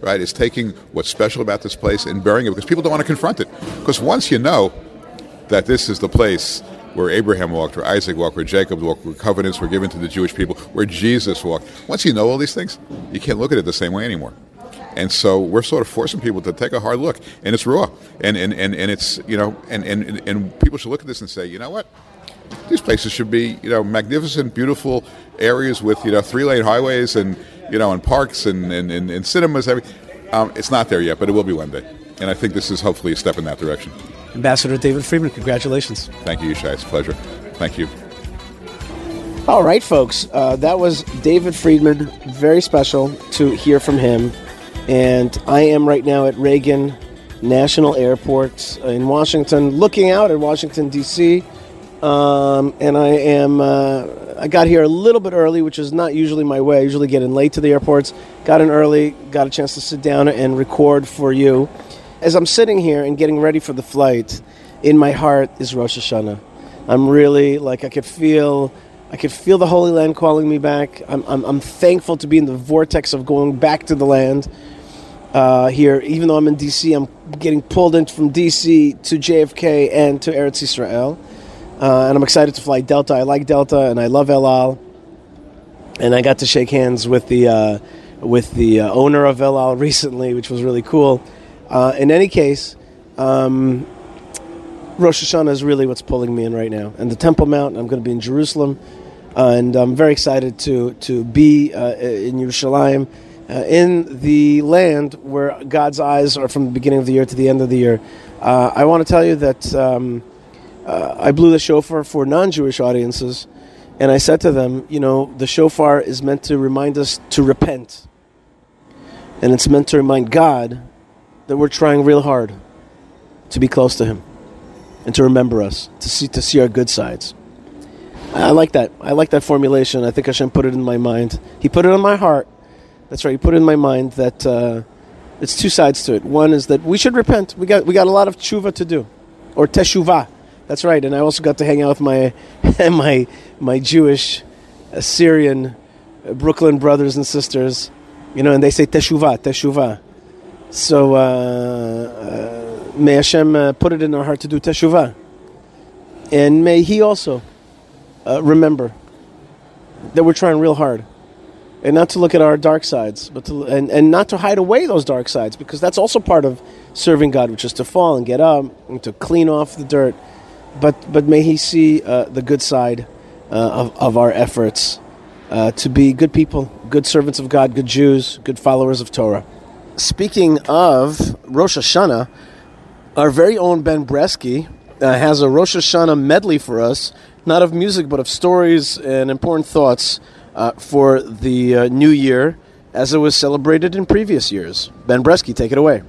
right? It's taking what's special about this place and burying it because people don't want to confront it. Because once you know that this is the place where Abraham walked, where Isaac walked, where Jacob walked, where covenants were given to the Jewish people, where Jesus walked. Once you know all these things, you can't look at it the same way anymore. And so we're sort of forcing people to take a hard look, and it's raw, and and, and, and it's you know, and, and and people should look at this and say, you know what, these places should be you know magnificent, beautiful areas with you know three lane highways and you know and parks and and, and, and cinemas. Um, it's not there yet, but it will be one day, and I think this is hopefully a step in that direction. Ambassador David Friedman, congratulations. Thank you, Yishai. It's a pleasure. Thank you. All right, folks. Uh, that was David Friedman. Very special to hear from him. And I am right now at Reagan National Airport in Washington, looking out at Washington, D.C. Um, and I am. Uh, I got here a little bit early, which is not usually my way. I usually get in late to the airports. Got in early, got a chance to sit down and record for you. As I'm sitting here and getting ready for the flight, in my heart is Rosh Hashanah. I'm really like I could feel I could feel the Holy Land calling me back. I'm, I'm, I'm thankful to be in the vortex of going back to the land uh, here. Even though I'm in DC, I'm getting pulled in from DC to JFK and to Eretz Israel. Uh, and I'm excited to fly Delta. I like Delta and I love El Al. And I got to shake hands with the, uh, with the uh, owner of El Al recently, which was really cool. Uh, in any case, um, Rosh Hashanah is really what's pulling me in right now. And the Temple Mount, I'm going to be in Jerusalem, uh, and I'm very excited to to be uh, in Yerushalayim, uh, in the land where God's eyes are from the beginning of the year to the end of the year. Uh, I want to tell you that um, I blew the shofar for non-Jewish audiences, and I said to them, you know, the shofar is meant to remind us to repent, and it's meant to remind God that we're trying real hard to be close to Him and to remember us, to see to see our good sides. I like that. I like that formulation. I think Hashem put it in my mind. He put it in my heart. That's right. He put it in my mind that uh, it's two sides to it. One is that we should repent. We got we got a lot of tshuva to do, or teshuvah. That's right. And I also got to hang out with my my my Jewish Syrian Brooklyn brothers and sisters. You know, and they say teshuvah, teshuvah. So uh, uh, may Hashem uh, put it in our heart to do teshuvah, and may He also uh, remember that we're trying real hard, and not to look at our dark sides, but to and, and not to hide away those dark sides, because that's also part of serving God, which is to fall and get up and to clean off the dirt. But but may He see uh, the good side uh, of of our efforts to be good people, good servants of God, good Jews, good followers of Torah speaking of Rosh Hashanah, our very own Ben Bresky uh, has a Rosh Hashanah medley for us, not of music, but of stories and important thoughts uh, for the uh, new year as it was celebrated in previous years. Ben Bresky, take it away.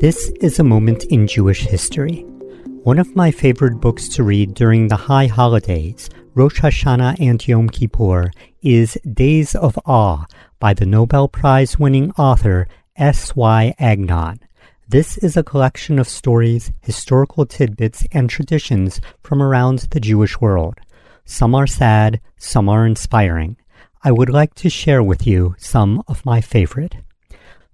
This is a moment in Jewish history. One of my favorite books to read during the high holidays Rosh Hashanah and Yom Kippur is Days of Awe by the Nobel Prize winning author S.Y. Agnon. This is a collection of stories, historical tidbits, and traditions from around the Jewish world. Some are sad, some are inspiring. I would like to share with you some of my favorite.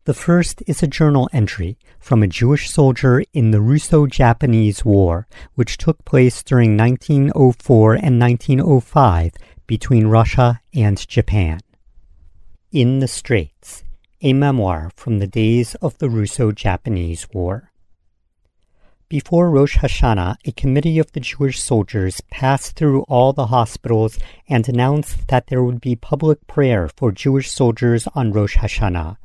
The first is a journal entry from a Jewish soldier in the Russo Japanese War, which took place during 1904 and 1905 between Russia and Japan. In the Straits, a memoir from the days of the Russo Japanese War. Before Rosh Hashanah, a committee of the Jewish soldiers passed through all the hospitals and announced that there would be public prayer for Jewish soldiers on Rosh Hashanah.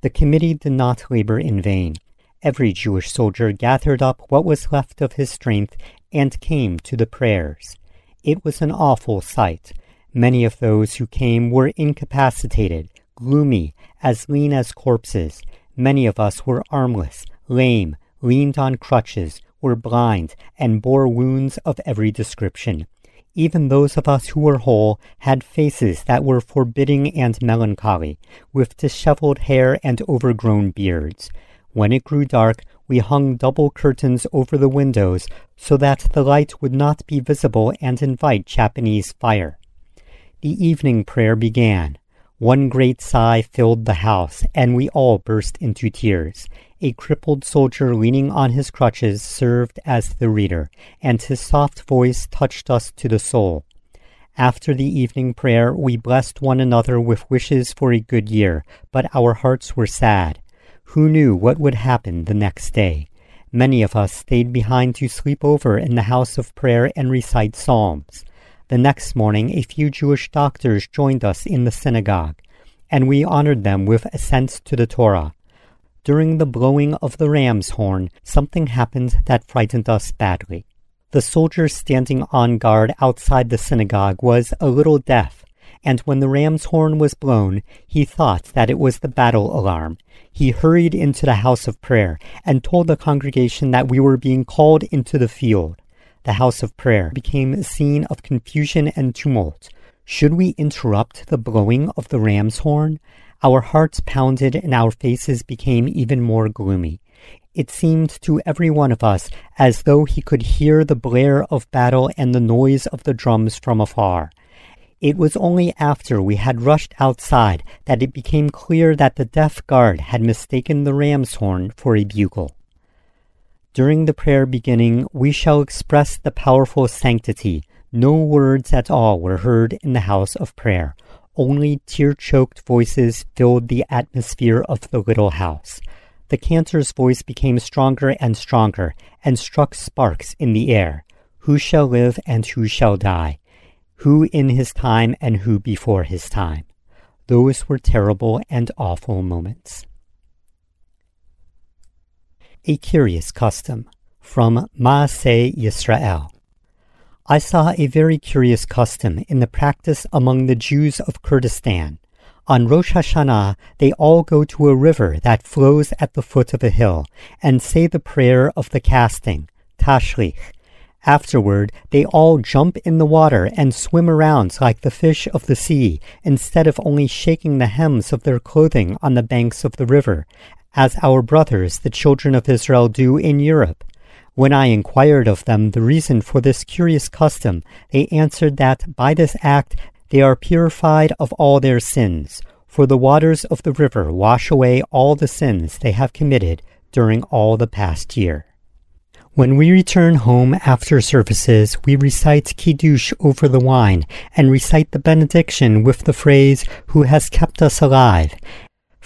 The committee did not labor in vain. Every Jewish soldier gathered up what was left of his strength and came to the prayers. It was an awful sight. Many of those who came were incapacitated, gloomy, as lean as corpses. Many of us were armless, lame, leaned on crutches, were blind, and bore wounds of every description. Even those of us who were whole had faces that were forbidding and melancholy, with disheveled hair and overgrown beards. When it grew dark, we hung double curtains over the windows so that the light would not be visible and invite Japanese fire. The evening prayer began. One great sigh filled the house, and we all burst into tears. A crippled soldier leaning on his crutches served as the reader, and his soft voice touched us to the soul. After the evening prayer, we blessed one another with wishes for a good year, but our hearts were sad. Who knew what would happen the next day? Many of us stayed behind to sleep over in the house of prayer and recite psalms. The next morning, a few Jewish doctors joined us in the synagogue, and we honored them with ascent to the Torah. During the blowing of the ram's horn, something happened that frightened us badly. The soldier standing on guard outside the synagogue was a little deaf, and when the ram's horn was blown, he thought that it was the battle alarm. He hurried into the house of prayer and told the congregation that we were being called into the field the house of prayer became a scene of confusion and tumult. Should we interrupt the blowing of the ram's horn? Our hearts pounded and our faces became even more gloomy. It seemed to every one of us as though he could hear the blare of battle and the noise of the drums from afar. It was only after we had rushed outside that it became clear that the deaf guard had mistaken the ram's horn for a bugle. During the prayer beginning, we shall express the powerful sanctity. No words at all were heard in the house of prayer. Only tear choked voices filled the atmosphere of the little house. The cantor's voice became stronger and stronger and struck sparks in the air. Who shall live and who shall die? Who in his time and who before his time? Those were terrible and awful moments. A Curious Custom from Maaseh Yisrael. I saw a very curious custom in the practice among the Jews of Kurdistan. On Rosh Hashanah, they all go to a river that flows at the foot of a hill and say the prayer of the casting, Tashlich. Afterward, they all jump in the water and swim around like the fish of the sea, instead of only shaking the hems of their clothing on the banks of the river, as our brothers, the children of Israel, do in Europe. When I inquired of them the reason for this curious custom, they answered that by this act they are purified of all their sins, for the waters of the river wash away all the sins they have committed during all the past year. When we return home after services, we recite Kiddush over the wine and recite the benediction with the phrase, Who has kept us alive,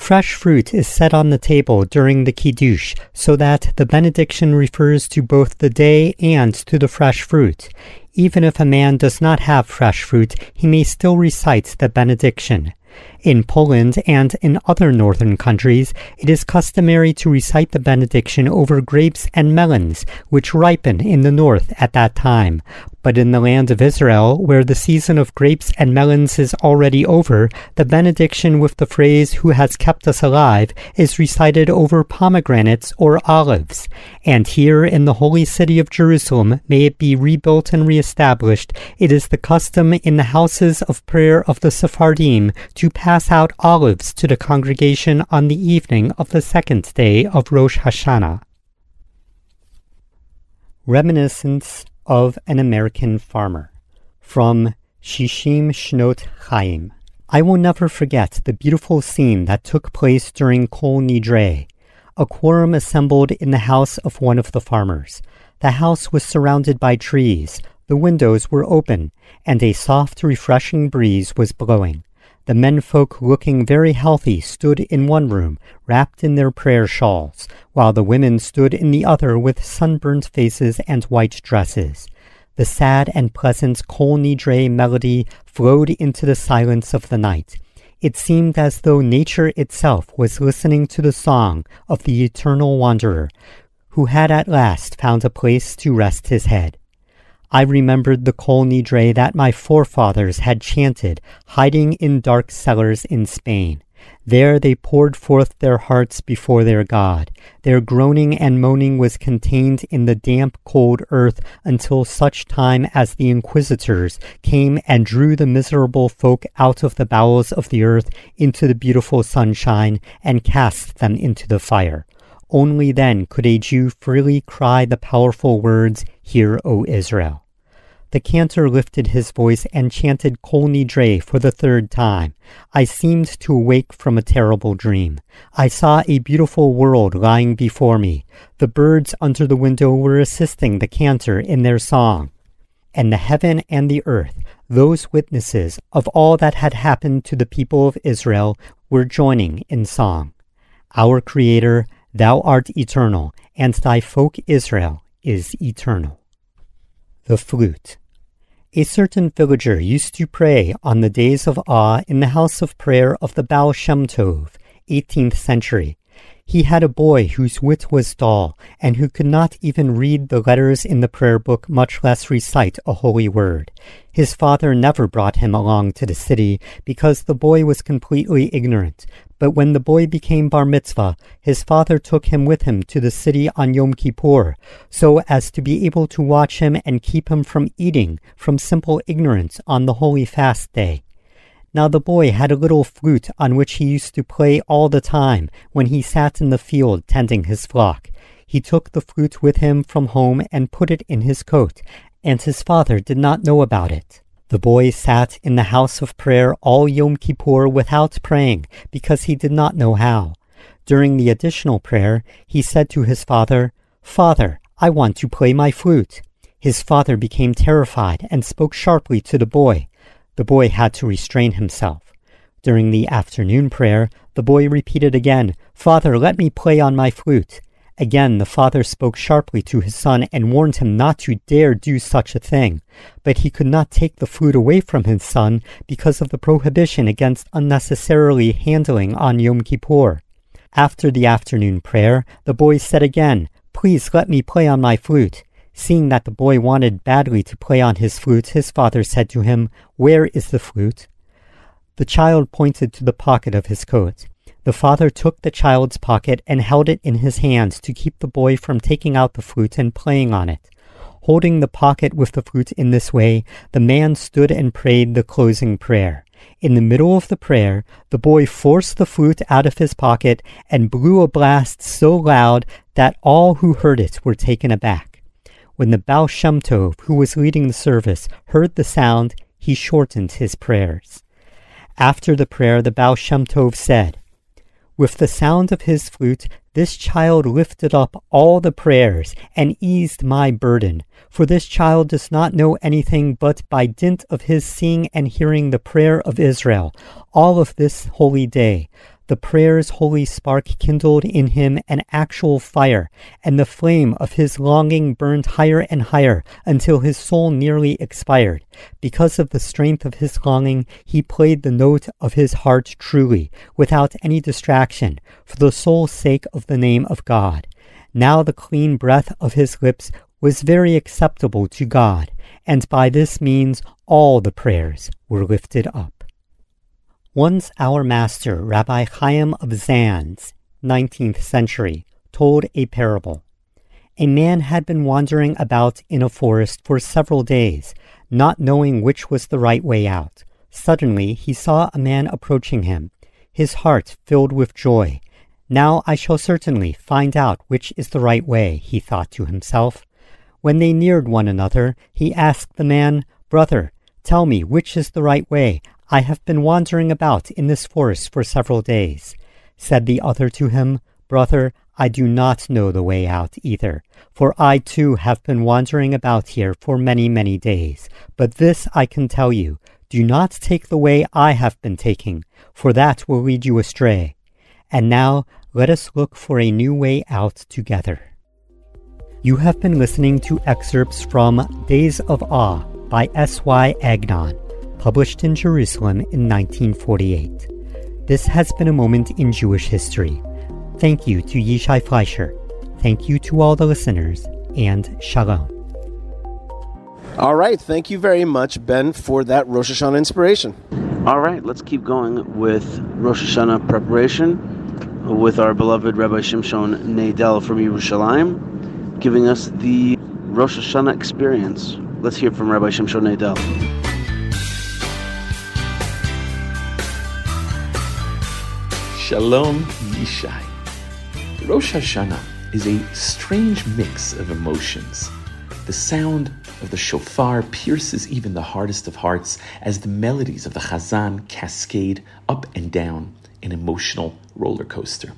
Fresh fruit is set on the table during the Kiddush so that the benediction refers to both the day and to the fresh fruit. Even if a man does not have fresh fruit, he may still recite the benediction. In Poland and in other northern countries, it is customary to recite the benediction over grapes and melons, which ripen in the north at that time. But in the land of Israel, where the season of grapes and melons is already over, the benediction with the phrase, Who has kept us alive, is recited over pomegranates or olives. And here in the holy city of Jerusalem, may it be rebuilt and reestablished, it is the custom in the houses of prayer of the Sephardim to pass out olives to the congregation on the evening of the second day of Rosh Hashanah. Reminiscence of an American Farmer from Shishim Shnot Chaim. I will never forget the beautiful scene that took place during Kol Nidre. A quorum assembled in the house of one of the farmers. The house was surrounded by trees, the windows were open, and a soft, refreshing breeze was blowing. The menfolk looking very healthy stood in one room, wrapped in their prayer shawls, while the women stood in the other with sunburnt faces and white dresses. The sad and pleasant Kol Nidre melody flowed into the silence of the night. It seemed as though nature itself was listening to the song of the eternal wanderer, who had at last found a place to rest his head. I remembered the Kol Nidre that my forefathers had chanted, hiding in dark cellars in Spain. There they poured forth their hearts before their God. Their groaning and moaning was contained in the damp, cold earth until such time as the inquisitors came and drew the miserable folk out of the bowels of the earth into the beautiful sunshine and cast them into the fire. Only then could a Jew freely cry the powerful words, Hear, O Israel. The cantor lifted his voice and chanted Kol Nidre for the third time. I seemed to awake from a terrible dream. I saw a beautiful world lying before me. The birds under the window were assisting the cantor in their song. And the heaven and the earth, those witnesses of all that had happened to the people of Israel, were joining in song. Our Creator, Thou art eternal, and Thy folk Israel is eternal. The Flute a certain villager used to pray on the days of awe in the house of prayer of the Baal Shem Tov, 18th century. He had a boy whose wit was dull, and who could not even read the letters in the prayer book, much less recite a holy word. His father never brought him along to the city, because the boy was completely ignorant, but when the boy became bar mitzvah, his father took him with him to the city on Yom Kippur, so as to be able to watch him and keep him from eating from simple ignorance on the holy fast day. Now the boy had a little flute on which he used to play all the time when he sat in the field tending his flock. He took the flute with him from home and put it in his coat, and his father did not know about it. The boy sat in the house of prayer all Yom Kippur without praying, because he did not know how. During the additional prayer, he said to his father, Father, I want to play my flute. His father became terrified and spoke sharply to the boy. The boy had to restrain himself. During the afternoon prayer, the boy repeated again, Father, let me play on my flute. Again, the father spoke sharply to his son and warned him not to dare do such a thing. But he could not take the food away from his son because of the prohibition against unnecessarily handling on Yom Kippur. After the afternoon prayer, the boy said again, Please let me play on my flute. Seeing that the boy wanted badly to play on his flute, his father said to him, Where is the flute? The child pointed to the pocket of his coat. The father took the child's pocket and held it in his hands to keep the boy from taking out the flute and playing on it. Holding the pocket with the flute in this way, the man stood and prayed the closing prayer. In the middle of the prayer, the boy forced the flute out of his pocket and blew a blast so loud that all who heard it were taken aback. When the Baal Shem Tov, who was leading the service, heard the sound, he shortened his prayers. After the prayer, the Baal Shem Tov said, with the sound of his flute, this child lifted up all the prayers and eased my burden. For this child does not know anything but by dint of his seeing and hearing the prayer of Israel, all of this holy day. The prayer's holy spark kindled in him an actual fire, and the flame of his longing burned higher and higher until his soul nearly expired. Because of the strength of his longing, he played the note of his heart truly, without any distraction, for the sole sake of the name of God. Now the clean breath of his lips was very acceptable to God, and by this means all the prayers were lifted up. Once our master, Rabbi Chaim of Zanz, 19th century, told a parable. A man had been wandering about in a forest for several days, not knowing which was the right way out. Suddenly he saw a man approaching him, his heart filled with joy. Now I shall certainly find out which is the right way, he thought to himself. When they neared one another, he asked the man, Brother, tell me which is the right way. I have been wandering about in this forest for several days. Said the other to him, Brother, I do not know the way out either, for I too have been wandering about here for many, many days. But this I can tell you, do not take the way I have been taking, for that will lead you astray. And now let us look for a new way out together. You have been listening to excerpts from Days of Awe by S.Y. Agnon, published in Jerusalem in 1948. This has been a moment in Jewish history. Thank you to Yishai Fleisher. Thank you to all the listeners, and Shalom. All right. Thank you very much, Ben, for that Rosh Hashanah inspiration. All right, let's keep going with Rosh Hashanah preparation with our beloved Rabbi Shimshon Nadel from Yerushalayim, giving us the Rosh Hashanah experience. Let's hear from Rabbi Shimshon Nadel. Shalom Yishai. Rosh Hashanah is a strange mix of emotions. The sound of the shofar pierces even the hardest of hearts as the melodies of the chazan cascade up and down an emotional roller coaster.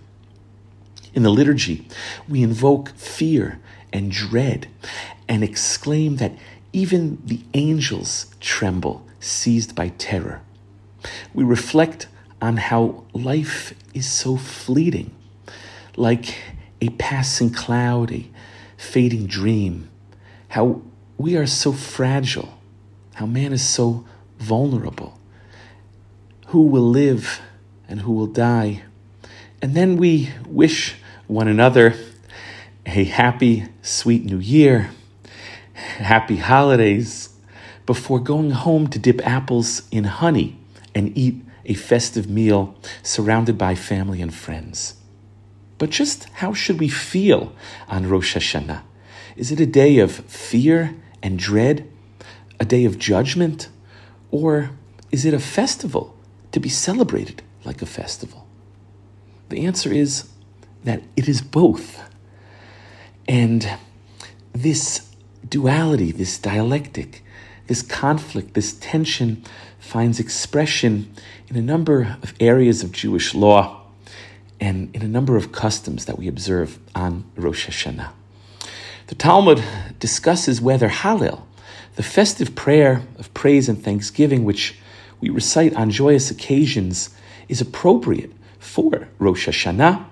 In the liturgy, we invoke fear and dread and exclaim that even the angels tremble, seized by terror. We reflect on how life is so fleeting like a passing cloud, a fading dream, how we are so fragile, how man is so vulnerable, who will live and who will die. And then we wish one another a happy, sweet new year, happy holidays, before going home to dip apples in honey and eat a festive meal surrounded by family and friends. But just how should we feel on Rosh Hashanah? Is it a day of fear and dread? A day of judgment? Or is it a festival to be celebrated like a festival? The answer is that it is both. And this duality, this dialectic, this conflict, this tension finds expression in a number of areas of Jewish law and in a number of customs that we observe on Rosh Hashanah. The Talmud discusses whether Hallel, the festive prayer of praise and thanksgiving which we recite on joyous occasions, is appropriate for Rosh Hashanah.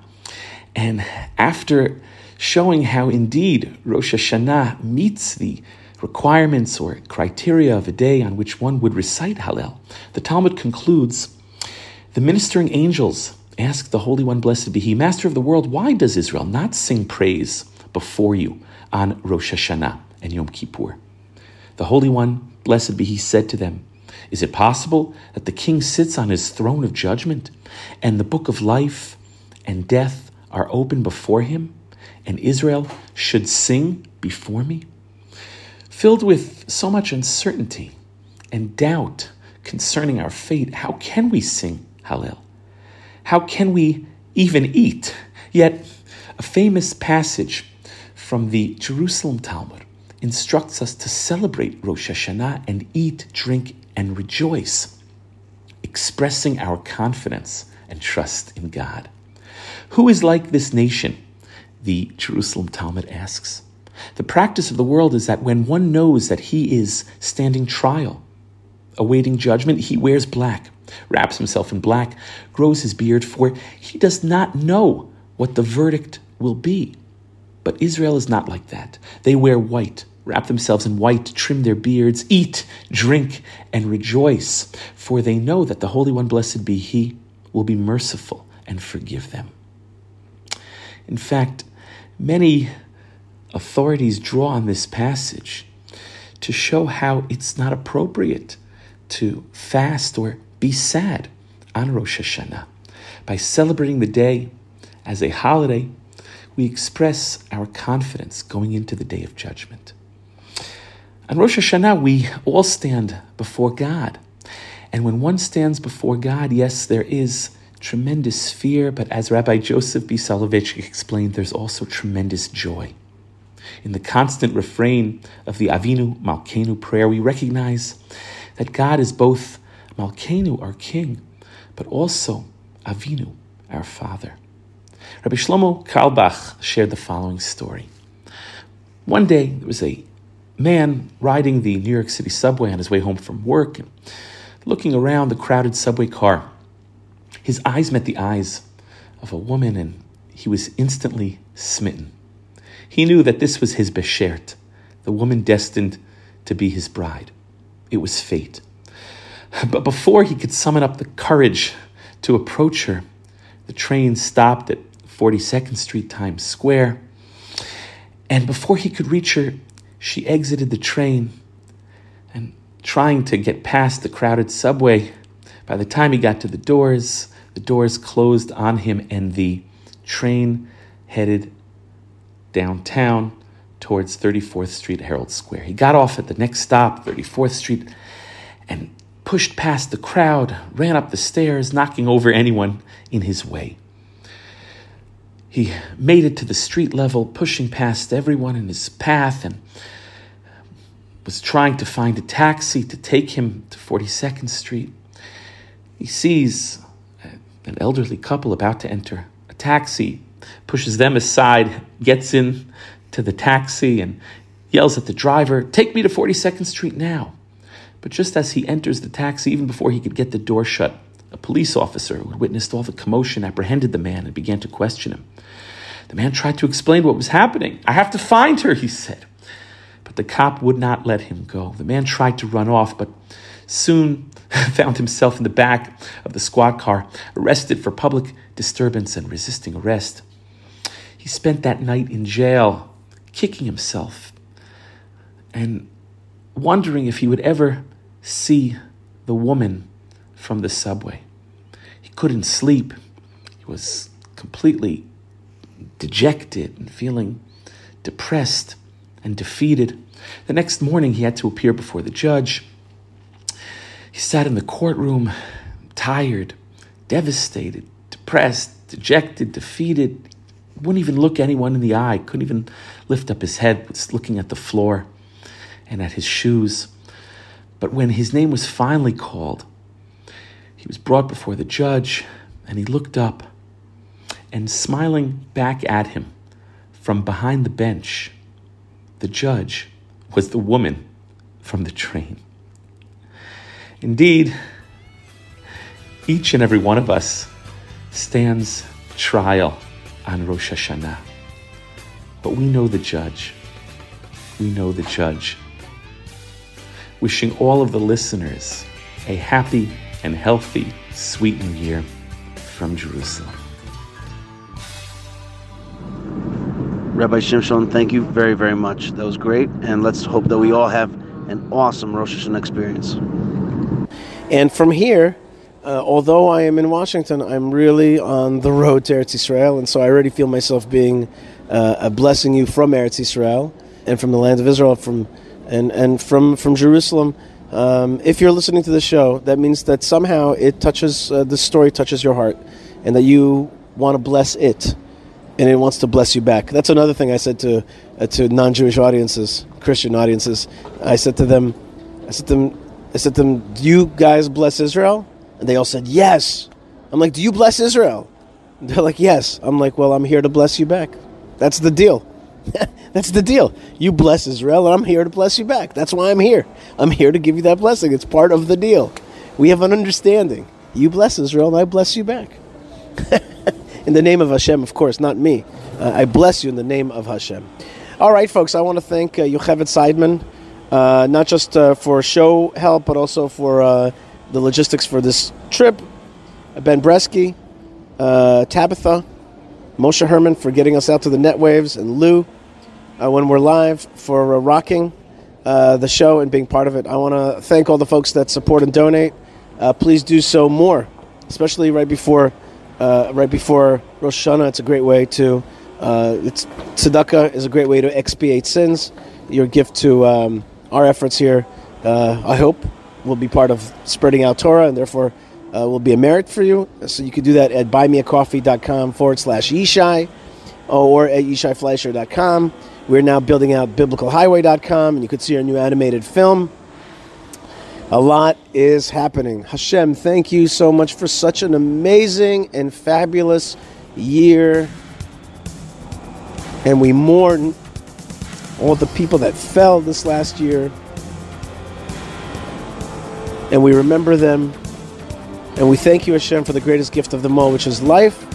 And after showing how indeed Rosh Hashanah meets the requirements or criteria of a day on which one would recite Hallel, the Talmud concludes the ministering angels Ask the Holy One, blessed be He, Master of the world, why does Israel not sing praise before you on Rosh Hashanah and Yom Kippur? The Holy One, blessed be He, said to them, Is it possible that the king sits on his throne of judgment and the book of life and death are open before him, and Israel should sing before me? Filled with so much uncertainty and doubt concerning our fate, how can we sing Hallel? How can we even eat? Yet, a famous passage from the Jerusalem Talmud instructs us to celebrate Rosh Hashanah and eat, drink, and rejoice, expressing our confidence and trust in God. Who is like this nation? The Jerusalem Talmud asks. The practice of the world is that when one knows that he is standing trial, awaiting judgment, he wears black wraps himself in black, grows his beard, for he does not know what the verdict will be. But Israel is not like that. They wear white, wrap themselves in white, trim their beards, eat, drink, and rejoice, for they know that the Holy One, blessed be He, will be merciful and forgive them. In fact, many authorities draw on this passage to show how it's not appropriate to fast or be sad on Rosh Hashanah. By celebrating the day as a holiday, we express our confidence going into the day of judgment. On Rosh Hashanah, we all stand before God. And when one stands before God, yes, there is tremendous fear, but as Rabbi Joseph B. Soloveitchik explained, there's also tremendous joy. In the constant refrain of the Avinu Malkenu prayer, we recognize that God is both Malkenu, our King, but also Avinu, our Father. Rabbi Shlomo Carlebach shared the following story. One day, there was a man riding the New York City subway on his way home from work and looking around the crowded subway car. His eyes met the eyes of a woman, and he was instantly smitten. He knew that this was his Beshert, the woman destined to be his bride. It was fate. But before he could summon up the courage to approach her, the train stopped at 42nd Street, Times Square. And before he could reach her, she exited the train and trying to get past the crowded subway. By the time he got to the doors, the doors closed on him and the train headed downtown towards 34th Street, Herald Square. He got off at the next stop, 34th Street, and pushed past the crowd, ran up the stairs, knocking over anyone in his way. He made it to the street level, pushing past everyone in his path, and was trying to find a taxi to take him to 42nd Street. He sees an elderly couple about to enter a taxi pushes them aside, gets in to the taxi, and yells at the driver, Take me to 42nd Street now. But just as he enters the taxi, even before he could get the door shut, a police officer who had witnessed all the commotion apprehended the man and began to question him. The man tried to explain what was happening. I have to find her, he said. But the cop would not let him go. The man tried to run off, but soon found himself in the back of the squad car, arrested for public disturbance and resisting arrest. He spent that night in jail, kicking himself and wondering if he would ever see the woman from the subway. He couldn't sleep. He was completely dejected and feeling depressed and defeated. The next morning, he had to appear before the judge. He sat in the courtroom, tired, devastated, depressed, dejected, defeated wouldn't even look anyone in the eye, couldn't even lift up his head, was looking at the floor and at his shoes. But when his name was finally called, he was brought before the judge and he looked up and smiling back at him from behind the bench, the judge was the woman from the train. Indeed, each and every one of us stands trial on Rosh Hashanah. But we know the judge. We know the judge. Wishing all of the listeners a happy and healthy, sweet new year from Jerusalem. Rabbi Shimshon, thank you very, very much. That was great. And let's hope that we all have an awesome Rosh Hashanah experience. And from here, uh, although I am in Washington, I'm really on the road to Eretz Israel, and so I already feel myself being uh, a blessing you from Eretz Israel and from the land of Israel, from and and from from Jerusalem. Um, if you're listening to the show, that means that somehow it touches uh, the story touches your heart, and that you want to bless it, and it wants to bless you back. That's another thing I said to uh, to non-Jewish audiences, Christian audiences. I said to them, I said to them, I said to them, "Do you guys bless Israel?" And they all said, Yes. I'm like, Do you bless Israel? They're like, Yes. I'm like, Well, I'm here to bless you back. That's the deal. That's the deal. You bless Israel, and I'm here to bless you back. That's why I'm here. I'm here to give you that blessing. It's part of the deal. We have an understanding. You bless Israel, and I bless you back. in the name of Hashem, of course, not me. Uh, I bless you in the name of Hashem. All right, folks, I want to thank uh, Yocheved Seidman, uh, not just uh, for show help, but also for uh, the logistics for this trip. Ben Bresky, uh, Tabitha, Moshe Herman for getting us out to the net waves, and Lou. uh, when we're live for uh, rocking uh, the show and being part of it. I want to thank all the folks that support and donate. Uh, please do so more, especially right before right before Rosh Hashanah. It's a great way to it's tzedakah is a great way to expiate sins. Your gift to um, our efforts here, I hope, will be part of spreading out Torah and therefore uh, will be a merit for you. So you can do that at buymeacoffee.com forward slash Yishai or at yishaifleisher.com. We're now building out biblicalhighway.com and you can see our new animated film. A lot is happening. Hashem, thank you so much for such an amazing and fabulous year. And we mourn all the people that fell this last year. And we remember them. And we thank you, Hashem, for the greatest gift of them all, which is life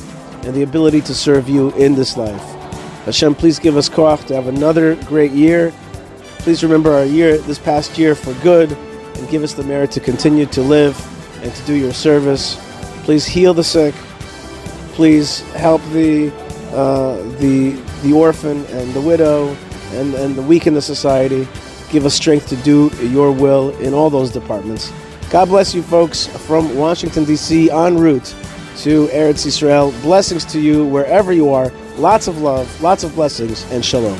and the ability to serve you in this life. Hashem, please give us koach to have another great year. Please remember our year, this past year, for good, and give us the merit to continue to live and to do your service. Please heal the sick. Please help the uh, the the orphan and the widow and, and the weak in the society. Give us strength to do your will in all those departments. God bless you, folks, from Washington, D.C., en route to Eretz Israel. Blessings to you wherever you are. Lots of love, lots of blessings, and shalom.